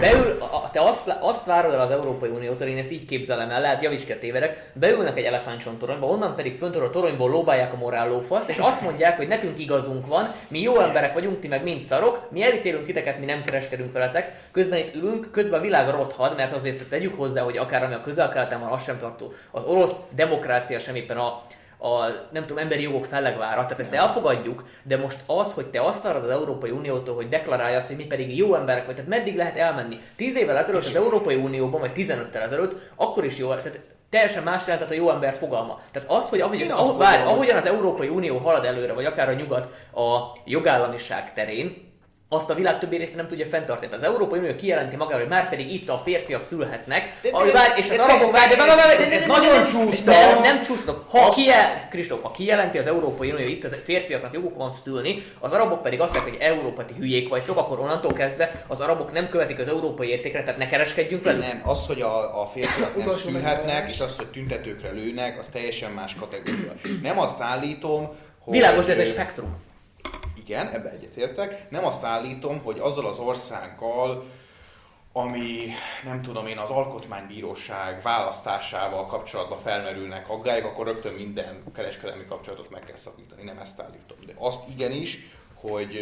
beül, te azt, azt várod el az Európai Uniótól, én ezt így képzelem el, lehet javíts ki a tévedek, beülnek egy elefántcsontoronyba, onnan pedig föntről a toronyból lóbálják a morálófaszt, és azt mondják, hogy nekünk igazunk van, mi jó emberek vagyunk, ti meg mind szarok, mi elítélünk titeket, mi nem kereskedünk veletek, közben itt ülünk, közben a világ rothad, mert azért tegyük hozzá, hogy akár ami a közel-keleten van, az sem tartó. Az orosz demokrácia sem éppen a a, nem tudom, emberi jogok fellegvára, tehát ezt elfogadjuk, de most az, hogy te azt várod az Európai Uniótól, hogy deklarálja azt, hogy mi pedig jó emberek vagy, tehát meddig lehet elmenni? Tíz évvel ezelőtt az Európai Unióban, vagy 15-tel ezelőtt, akkor is jó, tehát teljesen más jelentett a jó ember fogalma. Tehát az, hogy ahogy, az, ahogy, várj, ahogyan az Európai Unió halad előre, vagy akár a nyugat a jogállamiság terén, azt a világ többi része nem tudja fenntartani. Az Európai Unió kijelenti magáról, hogy már pedig itt a férfiak szülhetnek, De- várj, és az arabok várj, de- de- de- de- de- ez- de- ez de- nagyon nem- csúsztasz. Nem, nem csúsztok. Ha kijel, Kristóf, ha kijelenti az Európai Unió, hogy itt az férfiaknak joguk van szülni, az arabok pedig azt mondják, hogy Európa ti hülyék vagytok, akkor onnantól kezdve az arabok nem követik az európai értékre, tehát ne kereskedjünk velük. Nem, az, hogy a, a férfiak nem szülhetnek, és az, hogy tüntetőkre lőnek, az teljesen más kategória. Nem azt állítom, hogy... Világos, de ez egy spektrum. Igen, ebbe egyetértek. Nem azt állítom, hogy azzal az országgal, ami nem tudom én, az alkotmánybíróság választásával kapcsolatban felmerülnek aggályok, akkor rögtön minden kereskedelmi kapcsolatot meg kell szakítani. Nem ezt állítom. De azt igenis, hogy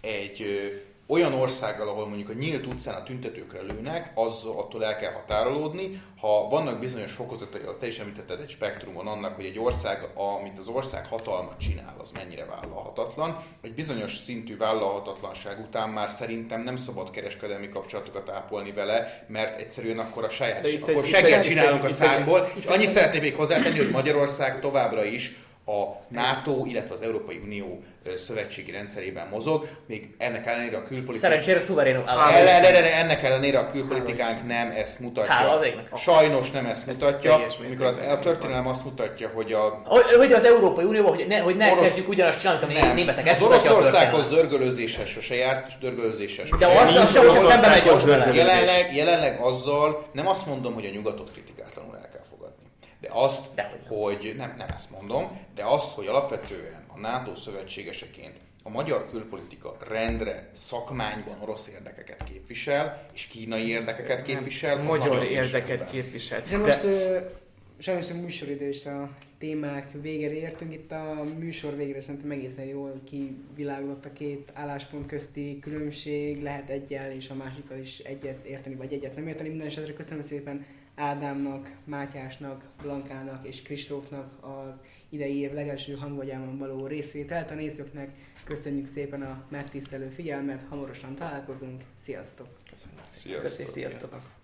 egy olyan országgal, ahol mondjuk a nyílt utcán a tüntetőkre lőnek, az attól el kell határolódni. Ha vannak bizonyos fokozatai, te is említetted egy spektrumon annak, hogy egy ország, amit az ország hatalma csinál, az mennyire vállalhatatlan. Egy bizonyos szintű vállalhatatlanság után már szerintem nem szabad kereskedelmi kapcsolatokat ápolni vele, mert egyszerűen akkor a saját, De itt akkor egy- seget itt csinálunk a itt egy- számból. És annyit szeretnék még hozzátenni, hogy Magyarország továbbra is a NATO, illetve az Európai Unió szövetségi rendszerében mozog, még ennek ellenére a külpolitika... Szerencsére szuverén Ellenére, ennek ellenére a külpolitikánk nem ezt Hála mutatja. az égnek. Sajnos nem ezt mutatja, amikor az, a történelem azt mutatja, hogy a Hogy, hogy az Európai Unióban, hogy ne, hogy ne Orosz- kezdjük ugyanazt csinálni, amit a nem, németek. az Ezt mutatja a Oroszországhoz dörgölőzéshez sose járt, és dörgölőzéssel sose De járt. az, az sem, hogyha szembe megy. Jelenleg, jelenleg azzal nem azt mondom, hogy a nyugatot kritikátlanul De azt, Dehogy hogy nem, nem ezt mondom, de azt, hogy alapvetően a NATO szövetségeseként a magyar külpolitika rendre, szakmányban orosz érdekeket képvisel, és kínai érdekeket képvisel. az Magyar érdeket. Hiszen De- most ö, sajnos a műsoridő és a témák végére értünk. Itt a műsor végére szerintem egészen jól kivilágulott a két álláspont közti különbség. Lehet egyel és a másikkal is egyet érteni, vagy egyet nem érteni. Minden esetre köszönöm szépen Ádámnak, Mátyásnak, Blankának és Kristófnak az idei év legelső hangvagyában való részvételt. A nézőknek köszönjük szépen a megtisztelő figyelmet, hamarosan találkozunk, sziasztok! Köszönöm szépen. Sziasztok. Köszönjük, sziasztok!